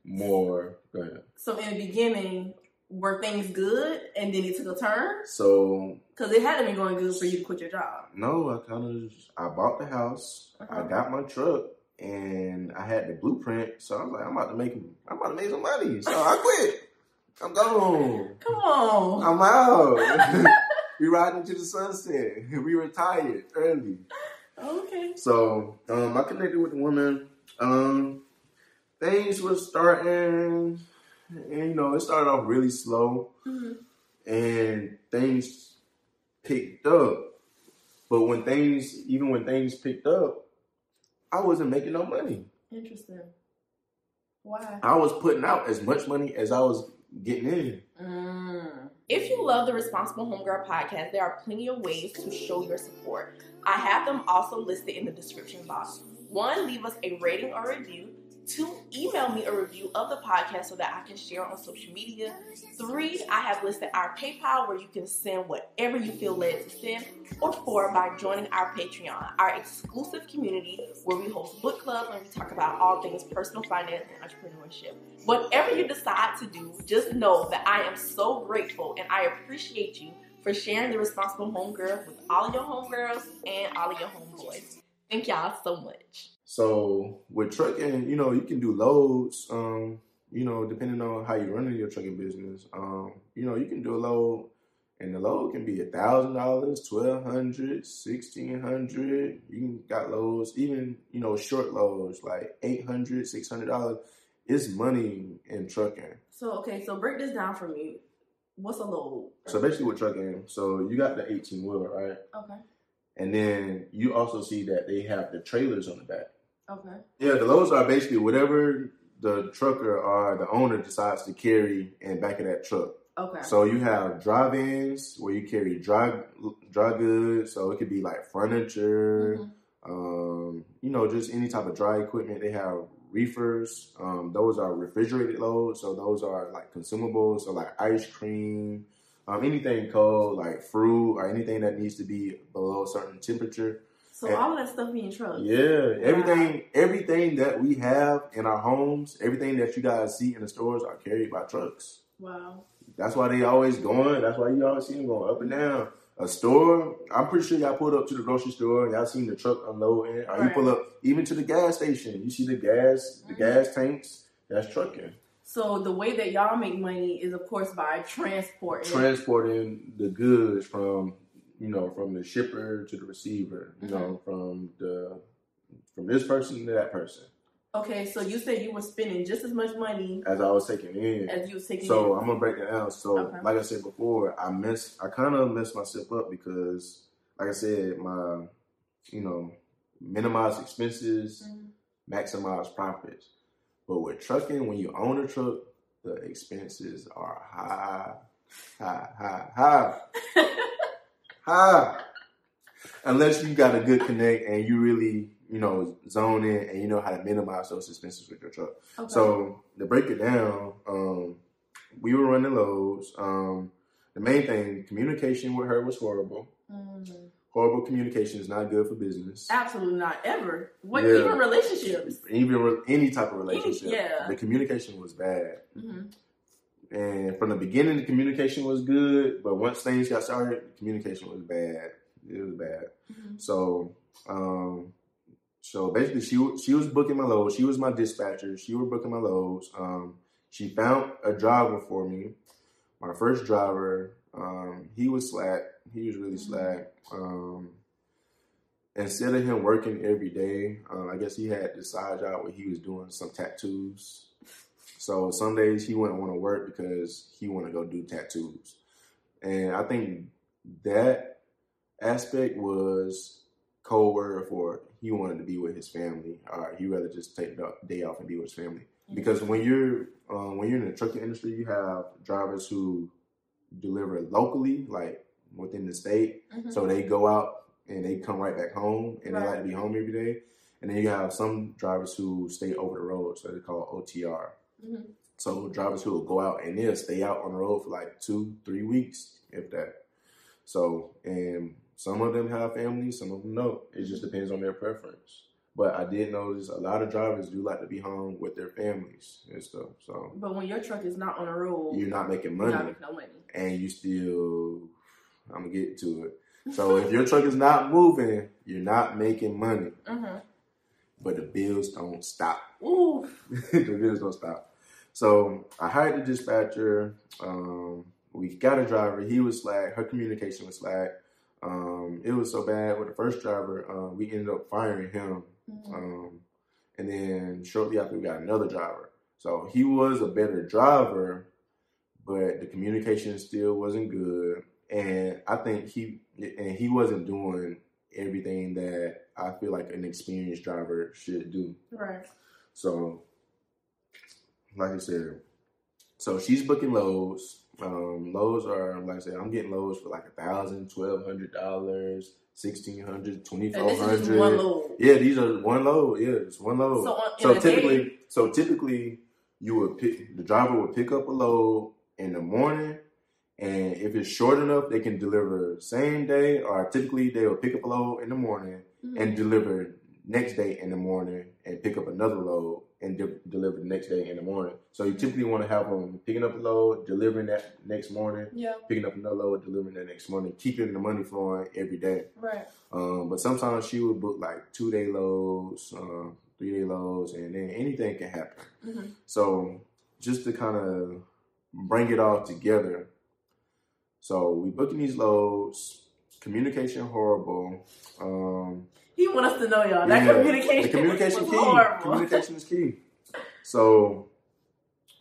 more. So in the beginning, were things good and then it took a turn? So Because it hadn't been going good for you to quit your job. no, I kind of I bought the house. Uh-huh. I got my truck. And I had the blueprint, so I was like, I'm about to make, I'm about to make some money. So I <laughs> quit. I'm gone. Come on. I'm out. <laughs> we riding to the sunset. <laughs> We retired early. Okay. So um, I connected with the woman. Um, things were starting, and you know, it started off really slow, Mm-hmm. and things picked up. But when things, even when things picked up, I wasn't making no money. Interesting. Why? I was putting out as much money as I was getting in. Mm. If you love the Responsible Homegirl podcast, there are plenty of ways to show your support. I have them also listed in the description box. One, leave us a rating or review. Two, email me a review of the podcast so that I can share on social media. Three, I have listed our PayPal where you can send whatever you feel led to send. Or four, by joining our Patreon, our exclusive community where we host book clubs and we talk about all things personal finance and entrepreneurship. Whatever you decide to do, just know that I am so grateful and I appreciate you for sharing the responsible homegirl with all of your homegirls and all of your homeboys. Thank y'all so much. So with trucking, you know, you can do loads. Um, you know, depending on how you're running your trucking business. Um, you know, you can do a load, and the load can be a thousand dollars, twelve hundred, sixteen hundred. You can got loads, even you know, short loads like eight hundred, six hundred dollars. It's money in trucking. So okay, so break this down for me. What's a load? So basically, with trucking, so you got the eighteen wheeler, right? Okay. And then you also see that they have the trailers on the back. Okay. Yeah, the loads are basically whatever the trucker or the owner decides to carry in back of that truck. Okay. So you have dry vans where you carry dry dry goods. So it could be like furniture, Mhm. um, you know, just any type of dry equipment. They have reefers. Um, those are refrigerated loads. So those are like consumables. So like ice cream, um, anything cold like fruit or anything that needs to be below a certain temperature. So all of that stuff be in trucks. Yeah, everything everything that we have in our homes, everything that you guys see in the stores are carried by trucks. Wow. That's why they always going. That's why you always see them going up and down. A store, I'm pretty sure y'all pulled up to the grocery store and y'all seen the truck unloading. Or you pull up even to the gas station, you see the gas, the Mhm. gas tanks. That's trucking. So the way that y'all make money is, of course, by transporting. Transporting the goods from you know from the shipper to the receiver. You know from the from this person to that person. okay, so you said you were spending just as much money As I was taking in. as you was taking. So in. I'm gonna break it down. So Okay. like I said before, I mess I kind of messed myself up because, like I said, my you know minimize expenses, Mhm. maximize profits. But with trucking, when you own a truck, the expenses are high, high, high, high, <laughs> high. Unless you got a good connect and you really you know zone in and you know how to minimize those expenses with your truck. Okay. So to break it down, um, we were running loads. Um, the main thing, communication with her was horrible. Mhm. Horrible communication is not good for business. absolutely not ever. What Yeah. even relationships? Even re- any type of relationship, yeah. the communication was bad. hmm And from the beginning, the communication was good, but once things got started, communication was bad. It was bad. Mhm. So, um, so basically, she she was booking my loads. She was my dispatcher. She was booking my loads. Um, she found a driver for me. My first driver, um, he was slack. He was really Mhm. slack. Um, instead of him working every day, uh, I guess he had this side job where he was doing some tattoos. So some days he wouldn't want to work because he want to go do tattoos, and I think that aspect was code word for he wanted to be with his family. Or he rather just take the day off and be with his family. Because when you're um, when you're in the trucking industry, you have drivers who deliver locally, like within the state. Mhm. So they go out and they come right back home, and they Right. like to be home every day. And then you have some drivers who stay over the road, so they call OTR. Mhm. So drivers who will go out and they'll stay out on the road for like two, three weeks, if that. So, and some of them have families, some of them don't. It just depends on their preference. But I did notice a lot of drivers do like to be home with their families and stuff. So But when your truck is not on the road, you're not making you're money, not making no money. and you still. I'm gonna get to it. So if your truck is not moving, you're not making money. hmm But the bills don't stop. Ooh. the bills don't stop. So I hired the dispatcher. Um, we got a driver. He was slack. Her communication was slack. Um, it was so bad with the first driver, uh, we ended up firing him. Mhm. Um, and then shortly after, we got another driver. So he was a better driver, but the communication still wasn't good. And I think he and he wasn't doing everything that I feel like an experienced driver should do. Right. So, like I said, so she's booking loads. Um, loads are like I said, I'm getting loads for like a thousand, twelve hundred dollars, sixteen hundred, twenty four this is just one hundred. Yeah, these are one load. Yeah, it's one load. So, on, So typically, day, so typically, you would pick the driver would pick up a load in the morning, and if it's short enough, they can deliver same day. Or typically, they will pick up a load in the morning Mhm. and deliver next day in the morning, and pick up another load and de- deliver the next day in the morning. So you typically want to have them picking up a load, delivering that next morning, yeah, picking up another load, delivering that next morning, keeping the money flowing every day. right. Um, but sometimes she would book like two day loads, uh, three day loads, and then anything can happen. Mhm. So just to kind of bring it all together. So we booking these loads, communication horrible. Um, He want us to know, y'all. That yeah, communication, the communication was key. horrible. Communication is key. So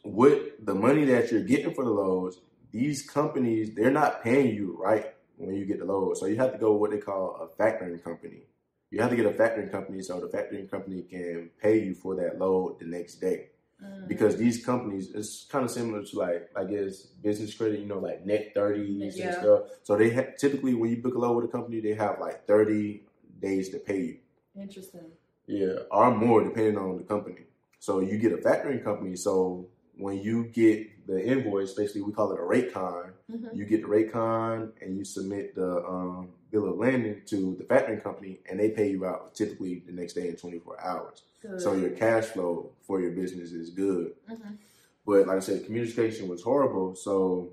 with the money that you're getting for the loads, these companies they're not paying you right when you get the load. So you have to go what they call a factoring company. You have to get a factoring company so the factoring company can pay you for that load the next day. Mm. Because these companies, it's kind of similar to like I guess business credit, you know, like net thirties Yeah. and stuff. So they ha- typically when you book a load with a company, they have like thirty days to pay you. Interesting. Yeah, or more depending on the company. So you get a factoring company. So when you get the invoice, basically we call it a rate con. Mhm. You get the rate con and you submit the um, bill of landing to the factoring company, and they pay you out typically the next day in 24 hours. Good. So your cash flow for your business is good. Mhm. But like I said, communication was horrible. So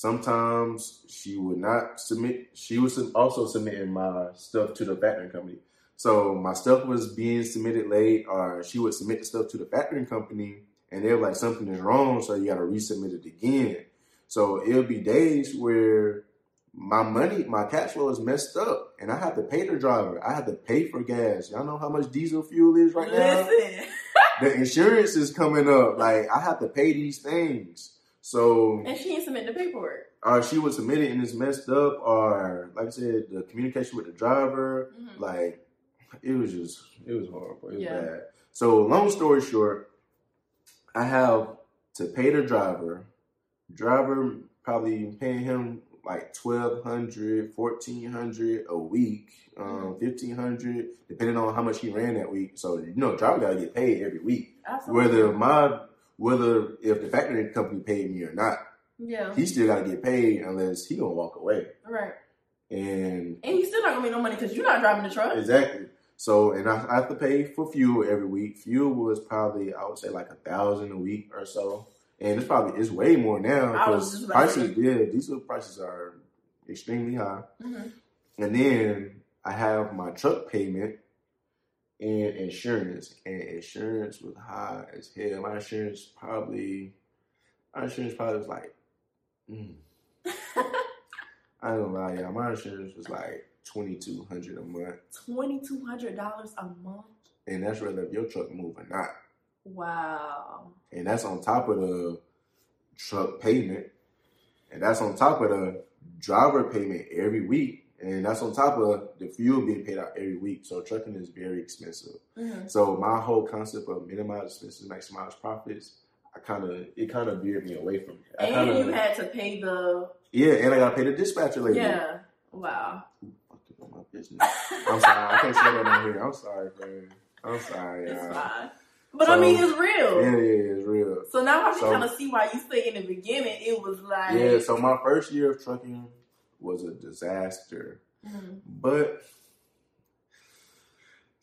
sometimes she would not submit. She was also submitting my stuff to the factoring company. So my stuff was being submitted late, or she would submit the stuff to the factoring company, and they were like, something is wrong, so you got to resubmit it again. So it'll be days where my money, my cash flow is messed up, and I have to pay the driver. I have to pay for gas. Y'all know how much diesel fuel is right now Listen. the insurance is coming up. Like I have to pay these things. So And she didn't submit the paperwork. or she was submitted and it's messed up, or like I said, the communication with the driver, Mhm. like it was just it was horrible. It was Yeah. bad. So long story short, I have to pay the driver. Driver probably paying him like 1200 1400 a week, um, 1500 depending on how much he ran that week. So you know, driver gotta get paid every week Absolutely. whether my whether if the factory company paid me or not, Yeah. he still got to get paid unless he gonna walk away. Right. And And you still not gonna make no money because you're not driving the truck. exactly. So and I, I have to pay for fuel every week. Fuel was probably I would say like a thousand a week or so, and it's probably it's way more now because prices yeah diesel prices are extremely high. hmm And then I have my truck payment and insurance. And insurance was high as hell. My insurance probably my insurance probably was like mm, <laughs> I don't lie, y'all. My insurance was like twenty two hundred a month. Twenty two hundred dollars a month. And that's whether your truck move or not. Wow. And that's on top of the truck payment. And that's on top of the driver payment every week. And that's on top of the fuel being paid out every week. So trucking is very expensive. hmm So my whole concept of minimize expenses, maximize profits, I kind of it kind of veered me away from it. I And kinda, you had to pay the yeah, and I got to pay the dispatcher lady. yeah. Wow. Fuck up my business. I'm sorry, I can't say that on here. I'm sorry, man. I'm sorry, It's y'all. fine. But I mean, it's real. Yeah, yeah, it's real. So now I can So- kind of see why you say in the beginning it was like Yeah, so my first year of trucking was a disaster. Mhm. But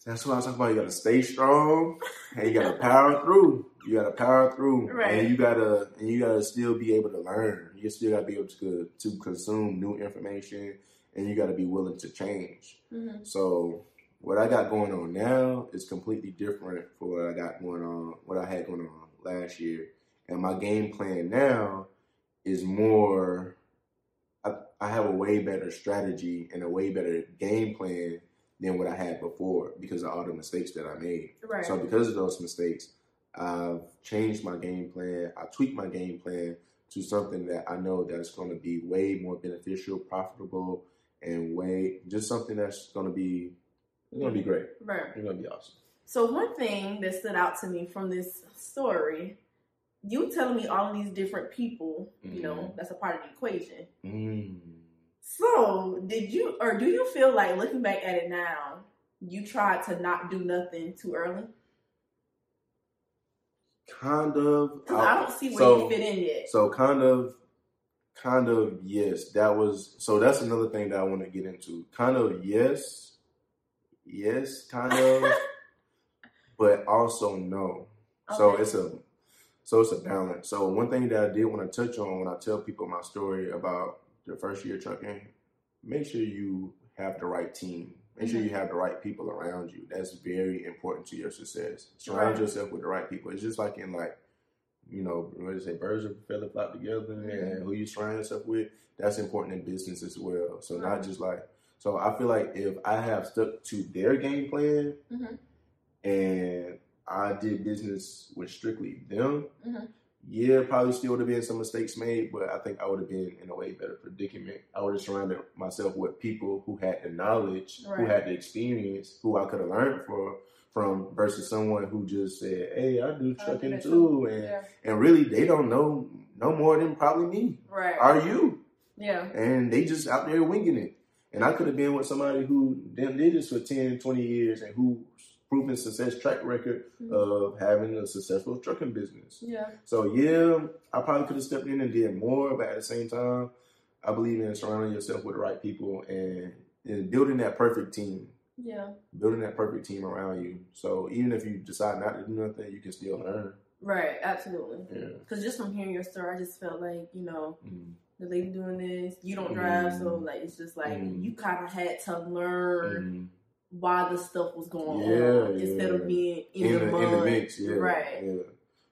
that's what I was talking about. You gotta stay strong and you gotta power through. You gotta power through. Right. And you gotta and you gotta still be able to learn. You still gotta be able to to consume new information and you gotta be willing to change. Mhm. So what I got going on now is completely different for what I got going on, what I had going on last year. And my game plan now is more. I, have a way better strategy and a way better game plan than what I had before because of all the mistakes that I made. Right. So because of those mistakes, I've changed my game plan. I tweaked my game plan to something that I know that's going to be way more beneficial, profitable, and way just something that's going to be it's going to be great. Right. It's going to be awesome. So one thing that stood out to me from this story, you telling me all of these different people, you know, Mhm. that's a part of the equation. Mm. So did you, or do you feel like looking back at it now, you tried to not do nothing too early? Kind of. Because I don't see where so- you fit in yet. So kind of, kind of yes. That was so. That's another thing that I want to get into. Kind of yes, yes, kind of, <laughs> but also no. So it's a, so it's a balance. So one thing that I did want to touch on when I tell people my story about the first year trucking, make sure you have the right team. Make sure you have the right people around you. That's very important to your success. Surround Right. yourself with the right people. It's just like in like, you know, what do say, birds of a feather flock together, and who you surround yourself with. That's important in business as well. So Right. not just like. So I feel like if I have stuck to their game plan, Mhm. and I did business with strictly them, Mhm. yeah, probably still would have been some mistakes made, but I think I would have been in a way better predicament. I would have surrounded myself with people who had the knowledge, who had the experience, who I could have learned from, from versus someone who just said, "Hey, I do trucking that too," and Yeah. and really they don't know no more than probably me. Right. Are you? yeah. and they just out there winging it. And I could have been with somebody who them did this for 10, 20 years and who proven success track record Mhm. of having a successful trucking business. Yeah. So yeah, I probably could have stepped in and did more, but at the same time, I believe in surrounding yourself with the right people and, and building that perfect team. Yeah. Building that perfect team around you. So even if you decide not to do nothing, you can still learn. Right. Absolutely. Yeah. Because just from hearing your story, I just felt like you know Mm. the lady doing this, you don't drive, so Mm. like it's just like Mm. you kind of had to learn Mm. Why the stuff was going Yeah, on instead yeah. of being in, in, the, the, in the mix, yeah, Right. Yeah.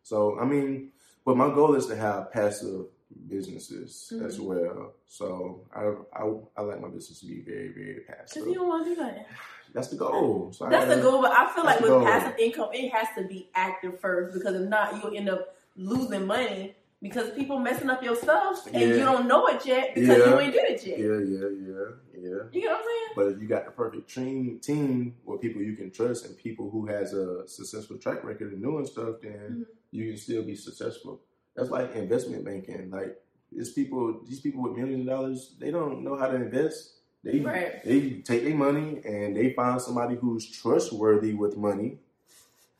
So I mean, but my goal is to have passive businesses as Mhm. well. So I, I I like my business to be very very passive. Because you don't want to do that. That's the goal. So That's the goal, but I feel like with goal. passive income, it has to be active first because if not, you'll end up losing money because people messing up your stuff and Yeah. you don't know it yet because Yeah. you ain't did it yet. Yeah, yeah, yeah, yeah. You get what I'm saying? But if you got the perfect team, team with people you can trust and people who has a successful track record of doing stuff, then Mhm. you can still be successful. That's like investment banking. Like it's people, these people with millions of dollars, they don't know how to invest. They Right. they take their money and they find somebody who's trustworthy with money,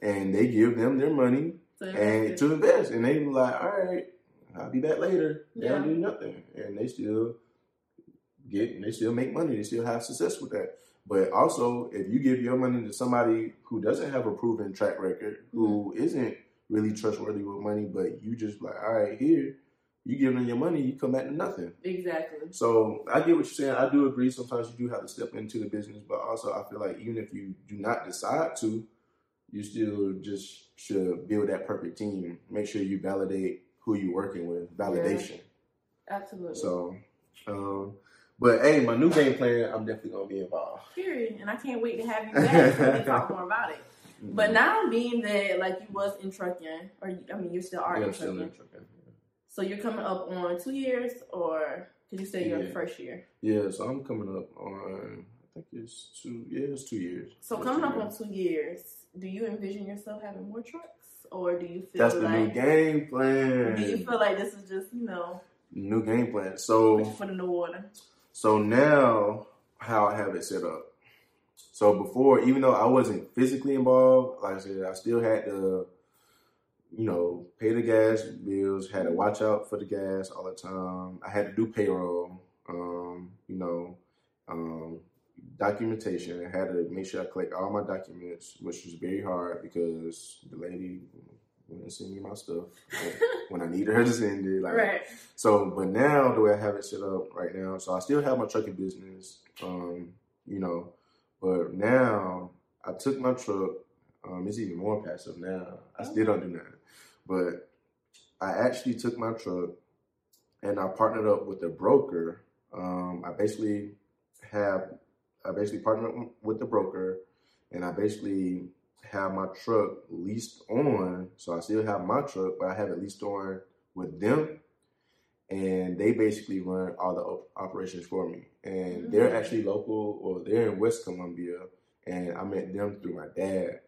and they give them their money So and to invest. And they be like, all right, I'll be back later. They don't do nothing, and they still get, and they still make money. They still have success with that. But also, if you give your money to somebody who doesn't have a proven track record, who Mm-hmm. isn't really trustworthy with money, but you just like, all right, here, you give them your money, you come back to nothing. exactly. So I get what you're saying. I do agree. Sometimes you do have to step into the business, but also I feel like even if you do not decide to, you still just should build that perfect team. Make sure you validate who you're working with. Validation. Absolutely. So, um, but hey, my new game plan, I'm definitely gonna be involved. Period. And I can't wait to have you back so we can talk <laughs> more about it. Mm-hmm. But now being that like you was in trucking, or you, I mean you still are yeah, in I'm still trucking. in trucking. So you're coming up on two years, or could you say you're Yeah. first year? Yeah, so I'm coming up on. I think it's two. Yeah, it's two years. So coming two up years. on two years, do you envision yourself having more trucks, or do you feel That's the like new game plan. do you feel like this is just you know New game plan. So. put your foot in the water? So now, how I have it set up. So before, even though I wasn't physically involved, like I said, I still had to, you know, pay the gas bills, had to watch out for the gas all the time. I had to do payroll, um, you know, um, documentation. I had to make sure I collect all my documents, which was very hard because the lady wouldn't send me my stuff <laughs> when I needed her to send it. Like, right. so, but now the way I have it set up right now, so I still have my trucking business, um, you know, but now I took my truck. Um, it's even more passive now. I still don't do that, but I actually took my truck and I partnered up with a broker. Um, I basically have I basically partnered with the broker, and I basically have my truck leased on. So I still have my truck, but I have it leased on with them, and they basically run all the op- operations for me. And mm-hmm. they're actually local, or they're in West Columbia, and I met them through my dad.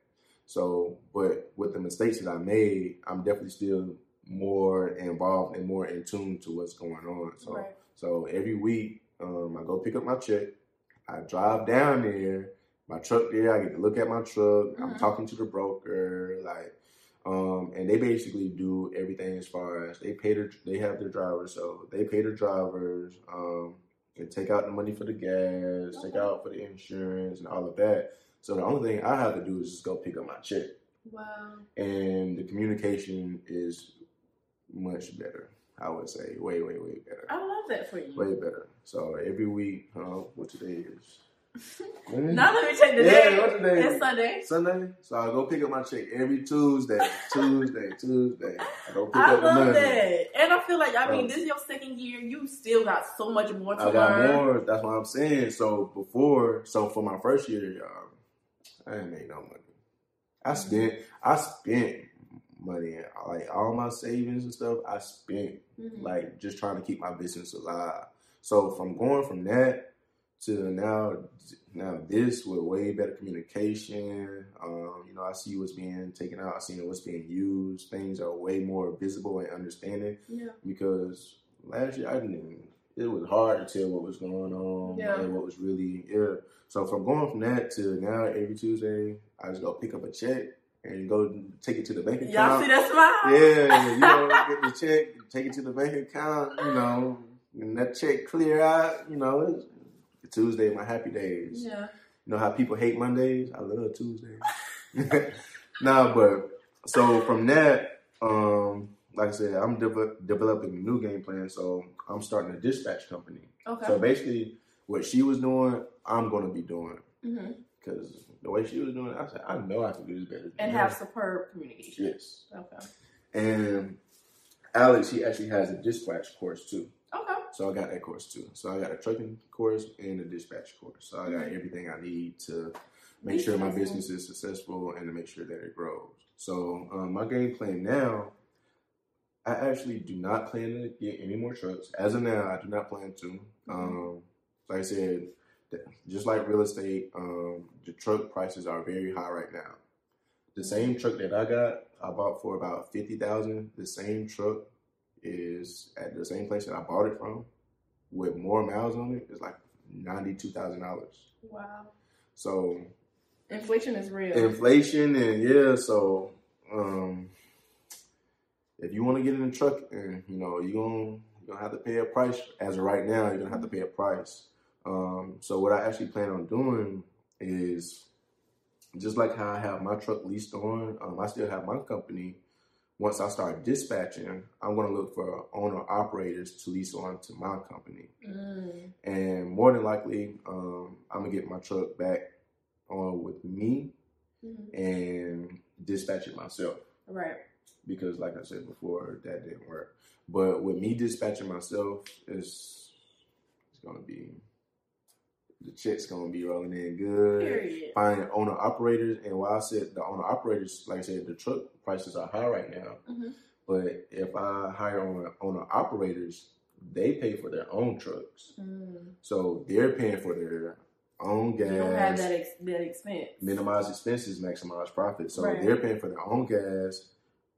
So, but with the mistakes that I made, I'm definitely still more involved and more in tune to what's going on. So, right. so every week, um, I go pick up my check. I drive down there, my truck there. I get to look at my truck. Mm-hmm. I'm talking to the broker, like, um, and they basically do everything as far as they pay their, they have their drivers, so they pay their drivers, um, and take out the money for the gas, okay. take out for the insurance and all of that. So the only thing I have to do is just go pick up my check. Wow. And the communication is much better. I would say way, way, way better. I love that for you. Way better. So every week, uh, what today is? Now let me check the yeah, day. What today? It's Sunday. Sunday. So I go pick up my check every Tuesday. Tuesday, Tuesday. I go pick I up love the money. that. And I feel like I mean, this is your second year. You still got so much more to I got learn. more. That's what I'm saying. So before, so for my first year, um, I didn't make no money. I spent. I spent money. Like all my savings and stuff, I spent mm-hmm. like just trying to keep my business alive. So from going from that to now, now this with way better communication. Um, you know, I see what's being taken out. I see what's being used. Things are way more visible and understanding. Yeah. Because last year I didn't. It was hard to tell what was going on yeah. and what was really. Yeah. So from going from that to now, every Tuesday, I just go pick up a check and go take it to the bank account. Y'all see that smile? Yeah, you know, get the check, take it to the bank account, you know, and that check clear out, you know, Tuesday, my happy days. Yeah. You know how people hate Mondays? I love Tuesdays. <laughs> nah, but so from that, um, like I said, I'm de- developing a new game plan. So I'm starting a dispatch company. Okay. So basically, what she was doing, I'm going to be doing. Because mm-hmm the way she was doing it, I said, I know I can do this better. And have superb communication. Yes. Okay. And Alex, he actually has a dispatch course too. So I got that course too. So I got a trucking course and a dispatch course. So I got mm-hmm. everything I need to make sure my business is successful and to make sure that it grows. So um, my game plan now, I actually do not plan to get any more trucks. As of now, I do not plan to. Mm-hmm. Um, like I said, just like real estate, um, the truck prices are very high right now. The same truck that I got, I bought for about fifty thousand. The same truck is at the same place that I bought it from, with more miles on it. It's like ninety two thousand dollars. Wow. So inflation is real. Inflation and yeah, so um, if you want to get in a truck, and you know you gonna you're gonna have to pay a price. As of right now, you're gonna have to pay a price. Um, so what I actually plan on doing is just like how I have my truck leased on, um, I still have my company. Once I start dispatching, I'm going to look for owner operators to lease on to my company. Mm. And more than likely, um, I'm going to get my truck back on with me mm. and dispatch it myself. Right. Because, like I said before, that didn't work. But with me dispatching myself, it's, it's going to be the check's gonna be rolling in good. Period. Find owner operators, and while I said the owner operators, like I said, the truck prices are high right now. Mm-hmm. But if I hire owner owner operators, they pay for their own trucks, mm. so they're paying for their own gas. You don't have that ex- that expense. Minimize expenses, maximize profit. So right. they're paying for their own gas.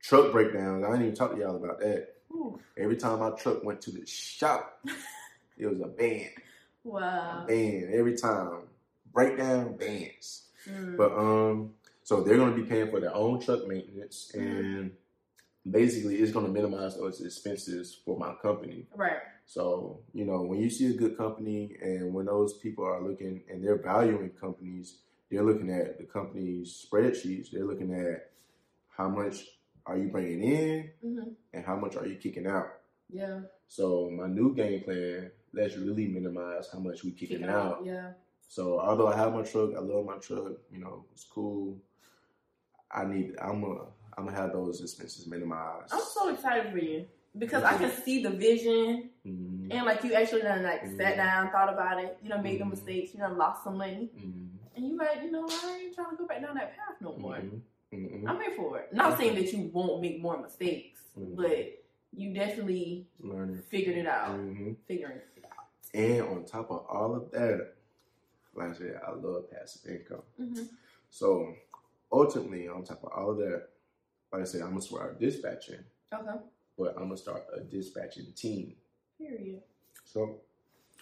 Truck breakdowns. I didn't even talk to y'all about that. Ooh. Every time my truck went to the shop, <laughs> it was a band. Wow. Band every time. Breakdown bands. Mm. But um so they're gonna be paying for their own truck maintenance mm. and basically it's gonna minimize those expenses for my company. Right. So, you know, when you see a good company and when those people are looking and they're valuing companies, they're looking at the company's spreadsheets, they're looking at how much are you bringing in mm-hmm. and how much are you kicking out. Yeah. So my new game plan let's really minimize how much we kicking Kick out. Yeah. So although I have my truck, I love my truck. You know, it's cool. I need. I'm a. I'm gonna have those expenses minimized. I'm so excited for you. because I can see the vision mm-hmm. and like you actually done like mm-hmm. sat down, thought about it, you know, made mm-hmm. the mistakes, you know, lost some money, mm-hmm. and you like, you know, I ain't trying to go back down that path no more. Mm-hmm. Mm-hmm. I'm here for it. Not saying that you won't make more mistakes, but you definitely Learning. figured it out, figuring. And on top of all of that, like I said, I love passive income. So ultimately, on top of all of that, like I said, I'm gonna start dispatching. Okay but I'm gonna start a dispatching team. Period. So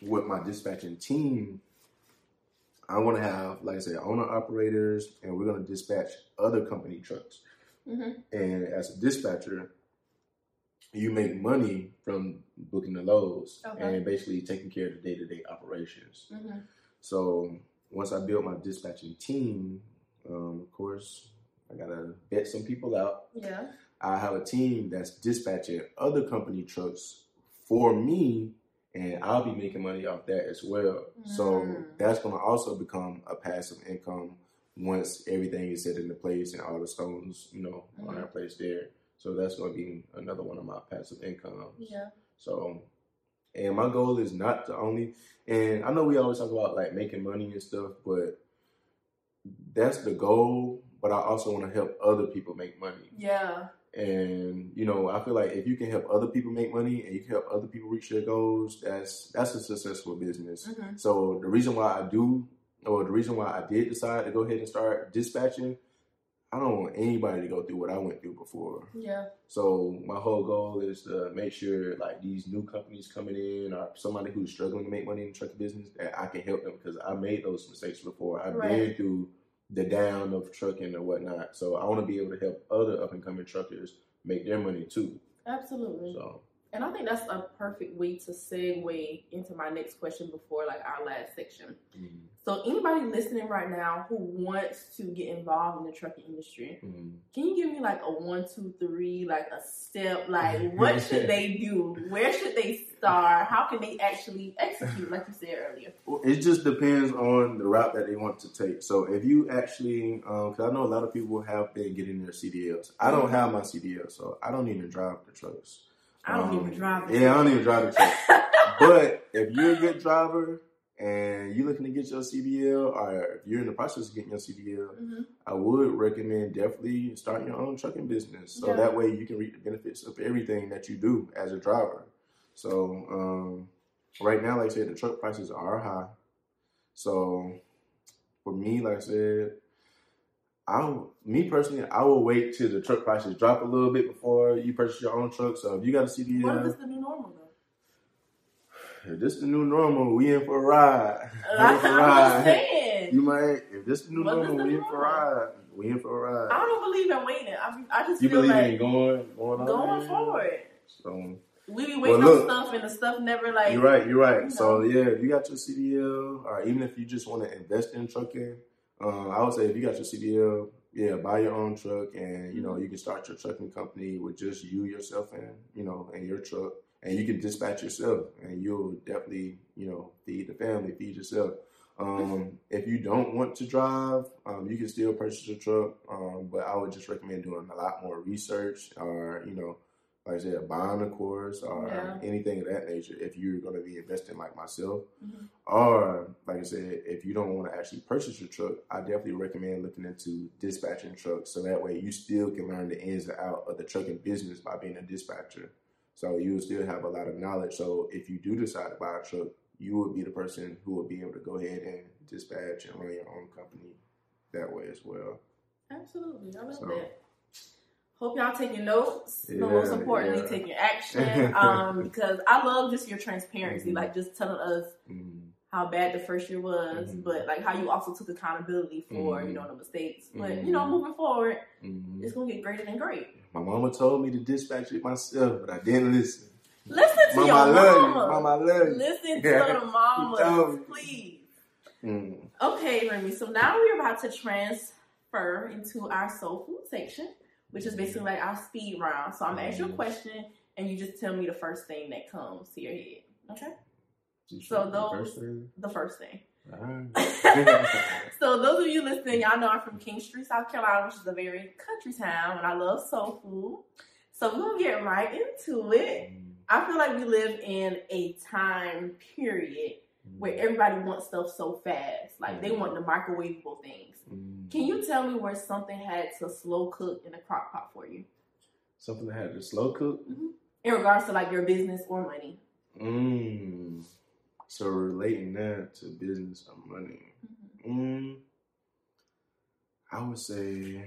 with my dispatching team, I want to have, like I said, owner operators, and we're gonna dispatch other company trucks. Mm-hmm. And as a dispatcher, you make money from booking the loads okay. and basically taking care of the day to day operations. Mm-hmm. So once I build my dispatching team, um, of course, I gotta vet some people out. Yeah. I have a team that's dispatching other company trucks for me, and I'll be making money off that as well. Mm. So that's going to also become a passive income once everything is set into place and all the stones, you know, mm. are in place there. So that's going to be another one of my passive incomes. Yeah. So, and my goal is not to only, and I know we always talk about like making money and stuff, but that's the goal. But I also want to help other people make money. Yeah. And you know, I feel like if you can help other people make money and you can help other people reach their goals, that's that's a successful business. Mm-hmm. So the reason why I do, or the reason why I did decide to go ahead and start dispatching, I don't want anybody to go through what I went through before. Yeah. So my whole goal is to make sure like these new companies coming in or somebody who's struggling to make money in the trucking business that I can help them because I made those mistakes before. I've right. been through the down of trucking or whatnot. So I want to be able to help other up and coming truckers make their money too. Absolutely. So and I think that's a perfect way to segue into my next question before like our last section. Mm-hmm. So anybody listening right now who wants to get involved in the trucking industry, mm-hmm. can you give me like a one, two, three, like a step, like <laughs> what should they do? Where should they start? How can they actually execute, like you said earlier? Well, it just depends on the route that they want to take. So if you actually, because um, I know a lot of people have been getting their CDLs. I don't have my CDL, so I don't even drive the trucks. I don't um, even drive. Yeah, I don't even drive the truck. <laughs> but if you're a good driver and you're looking to get your CDL, or if you're in the process of getting your CDL, mm-hmm. I would recommend definitely starting your own trucking business. So yeah. that way you can reap the benefits of everything that you do as a driver. So um, right now, like I said, the truck prices are high. So for me, like I said, I, me personally, I will wait till the truck prices drop a little bit before you purchase your own truck. So if you got a CDL, what is the new normal though? If this is the new normal, we in for a ride. <laughs> That's what I'm saying. You might, if this is the new normal, we in for a ride. We in for a ride. I don't believe in waiting. I, I just you feel believe like in going, going, going for it. So we be waiting well, look, on stuff and the stuff never like. You're right. You're right. You know. So yeah, if you got your CDL, or even if you just want to invest in trucking um, I would say if you got your CDL, yeah, buy your own truck, and you know mm-hmm. you can start your trucking company with just you yourself and you know and your truck, and you can dispatch yourself, and you'll definitely you know feed the family, feed yourself. Um, if you don't want to drive, um, you can still purchase a truck, um, but I would just recommend doing a lot more research, or you know, like I said, buying a course or yeah. anything of that nature if you're going to be investing like myself. Mm-hmm. Or, like I said, if you don't want to actually purchase your truck, I definitely recommend looking into dispatching trucks so that way you still can learn the ins and out of the trucking business by being a dispatcher. So you'll still have a lot of knowledge. So if you do decide to buy a truck, you will be the person who will be able to go ahead and dispatch and run your own company that way as well. Absolutely. I love so, that. Hope y'all taking notes, yeah, but most importantly, yeah. taking action. <laughs> Um, because I love just your transparency, mm-hmm. like just telling us mm-hmm. how bad the first year was, mm-hmm. but like how you also took accountability for you know mm-hmm. the mistakes. But you know, mm-hmm. moving forward, mm-hmm. it's gonna get greater than great. My mama told me to dispatch it myself, but I didn't listen. Listen to mama, your I love mama. You. Mama, I love you. Listen to <laughs> the mama, please. Mm. Okay, Remy. So now we're about to transfer into our soul food section which is basically like our speed round. So I'm gonna ask you a mm-hmm. question, and you just tell me the first thing that comes to your head. Okay. So those the first thing. The first thing. <laughs> so those of you listening, y'all know I'm from Kingstree, South Carolina, which is a very country town, and I love soul food. So we're gonna get right into it. Mm, I feel like we live in a time period mm, where everybody wants stuff so fast. Like they want the microwavable things. mm. Can you tell me where something had to slow cook in a crock pot for you? something that had to slow cook? In regards to like your business or money. Mm. So relating that to business or money. Mm. I would say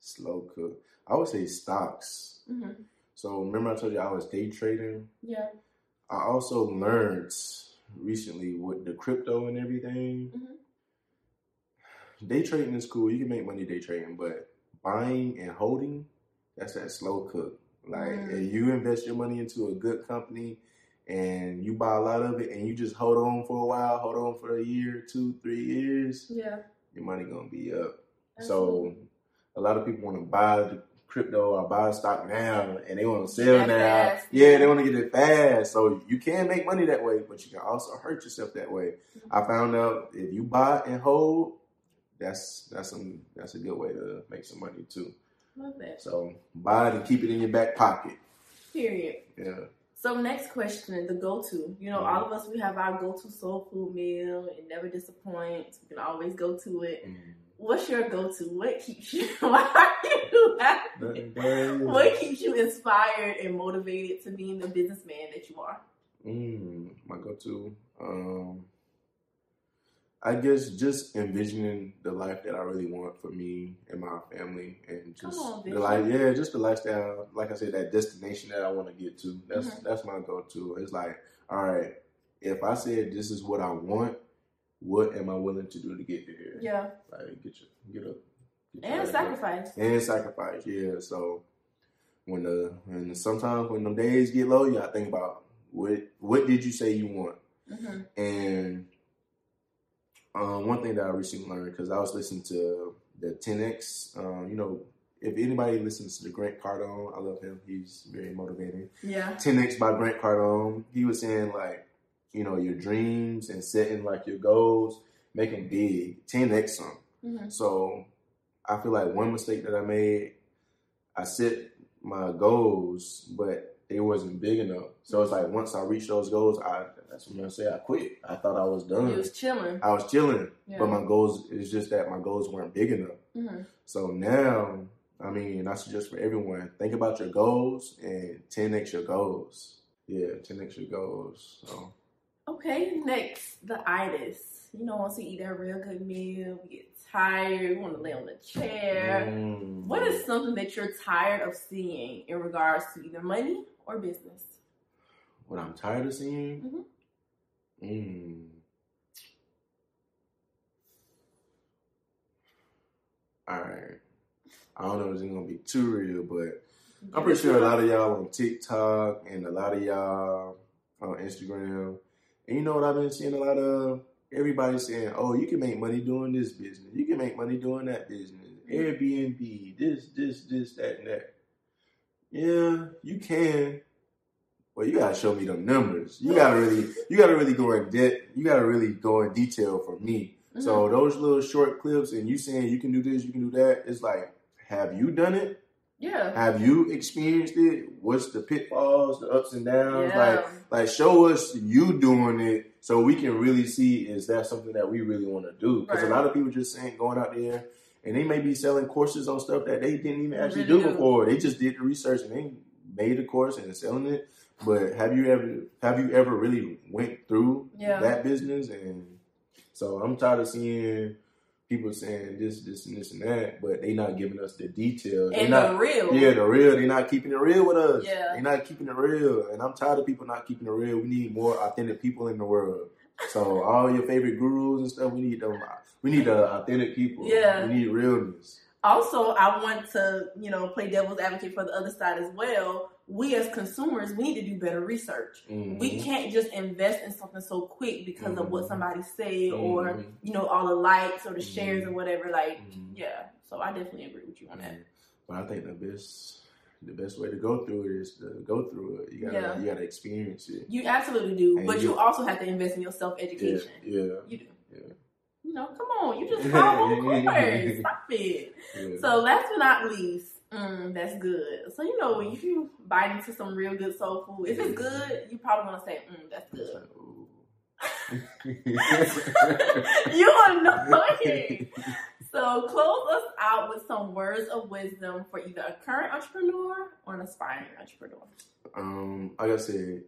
slow cook. I would say stocks. Mm-hmm. So remember I told you I was day trading. Yeah. I also learned recently with the crypto and everything. Day trading is cool. You can make money day trading, but buying and holding, that's that slow cook. Like Mm. if you invest your money into a good company and you buy a lot of it and you just hold on for a while, hold on for a year, two, three years, Yeah. your money gonna be up. So a lot of people want to buy the crypto or buy stock now and they want to sell That now. fast. Yeah, they want to get it fast. So you can make money that way, but you can also hurt yourself that way. Mm-hmm. I found out if you buy and hold, that's that's some that's a good way to make some money too. love that. So buy it and keep it in your back pocket. Period. Yeah. So next question, the go-to. You know, Mhm. all of us we have our go-to soul food meal. It never disappoints. We can always go to it. Mm. What's your go-to? What keeps you? <laughs> Why are you laughing? What keeps you inspired and motivated to being the businessman that you are? Mm, my go-to. Um, I guess just envisioning the life that I really want for me and my family, and just on, the life. Yeah, just the lifestyle. Like I said, that destination that I want to get to. That's Mhm. that's my go-to. It's like, all right, if I said this is what I want, what am I willing to do to get there? Yeah, Like get your get up. Get your and up. sacrifice. and sacrifice. Yeah. So when the and sometimes when the days get low, you gotta think about what what did you say you want. hmm And um, one thing that I recently learned because I was listening to the 10x. Um, you know, if anybody listens to the Grant Cardone, I love him. He's very motivating. Yeah, 10x by Grant Cardone. He was saying like, you know, your dreams and setting like your goals, make them big. 10x them. hmm So I feel like one mistake that I made, I set my goals, but they wasn't big enough. So it's like once I reached those goals, I that's what I'm gonna say. I quit. I thought I was done. you was chilling. I was chilling, Yeah. but my goals is just that my goals weren't big enough. hmm So now, I mean, I suggest for everyone think about your goals and 10x your goals. Yeah, 10x your goals. So Okay, next the itis. You know, once we eat a real good meal, we get tired. We want to lay on the chair. mm. What is something that you're tired of seeing in regards to either money or business? what I'm tired of seeing? Mhm. Mm. All right. I don't know if it's gonna be too real, but I'm pretty sure a lot of y'all on TikTok and a lot of y'all on Instagram. And you know what I've been seeing a lot of? Everybody saying, oh, you can make money doing this business. You can make money doing that business. Airbnb, this, this, this, that, and that. Yeah, you can. Well, you gotta show me them numbers. You gotta really, you gotta really go in depth. You gotta really go in detail for me. Mm-hmm. So those little short clips and you saying you can do this, you can do that. It's like, have you done it? yeah, Have you experienced it? What's the pitfalls, the ups and downs? yeah, Like, like show us you doing it so we can really see is that something that we really want to do? Because Right. a lot of people just saying going out there and they may be selling courses on stuff that they didn't even actually really do do. before. They just did the research and they made the course and they're selling it. But have you ever have you ever really went through Yeah. that business? And so I'm tired of seeing people saying this, this, and this and that, but they not giving us the details. And not the real. yeah, the real. They're not keeping it real with us. Yeah. They're not keeping it real. And I'm tired of people not keeping it real. We need more authentic people in the world. So all your favorite gurus and stuff, we need them. We need the authentic people. Yeah. We need realness. Also, I want to, you know, play devil's advocate for the other side as well. We as consumers, we need to do better research. Mhm. We can't just invest in something so quick because of what Mhm. somebody say or Mhm. you know all the likes or the shares or whatever. Like, Mhm. yeah. So I definitely agree with you on that. But I think the best, the best way to go through it is to go through it. You gotta, Yeah. you gotta experience it. You absolutely do, And but you- you also have to invest in your self education. yeah, You do. yeah. You know, come on, you just <laughs> follow the course. Stop it. yeah. So last but not least, Mm, that's good. So you know, if you bite into some real good soul food, if it's good, you probably gonna say, mm, "That's good." <laughs> <laughs> you are annoying. So close us out with some words of wisdom for either a current entrepreneur or an aspiring entrepreneur. Um, like I said,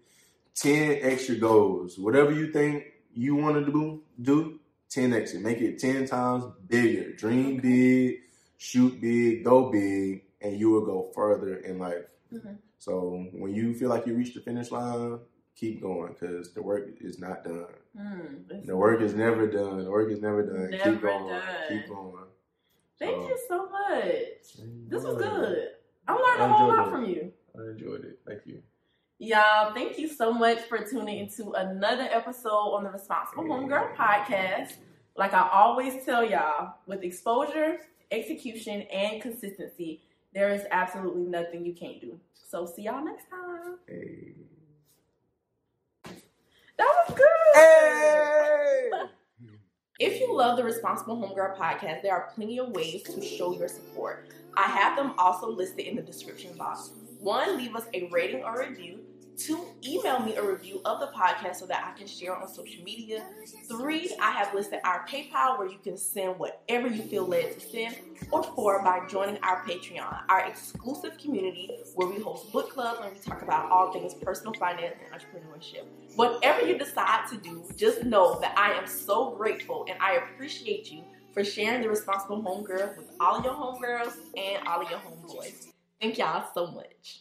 ten extra goals. Whatever you think you want to do, do ten extra. Make it ten times bigger. Dream big, shoot big, go big, and you will go further in life. Mm-hmm. So when you feel like you reached the finish line, keep going because the work is not done. Mm, the work is never done. The work is never done. Never keep going. Done. Keep going. Thank so, you so much. This was good. I learned a whole lot it. from you. I enjoyed it. Thank you. Y'all, thank you so much for tuning into another episode on the Responsible Homegirl podcast. Like I always tell y'all, with exposure, execution, and consistency, there is absolutely nothing you can't do. So see y'all next time. Hey. That was good. Hey. if you love the Responsible Homegirl podcast, there are plenty of ways to show your support. I have them also listed in the description box. One, leave us a rating or review. Two, email me a review of the podcast so that I share on social media. Three, I have listed our PayPal where you can send whatever you feel led to send. Or four, by joining our Patreon, our exclusive community where we host book clubs and we talk about all things personal finance and entrepreneurship. Whatever you decide to do, just know that I am so grateful and I appreciate you for sharing the responsible homegirl with all your homegirls and all of your homeboys. Thank y'all so much.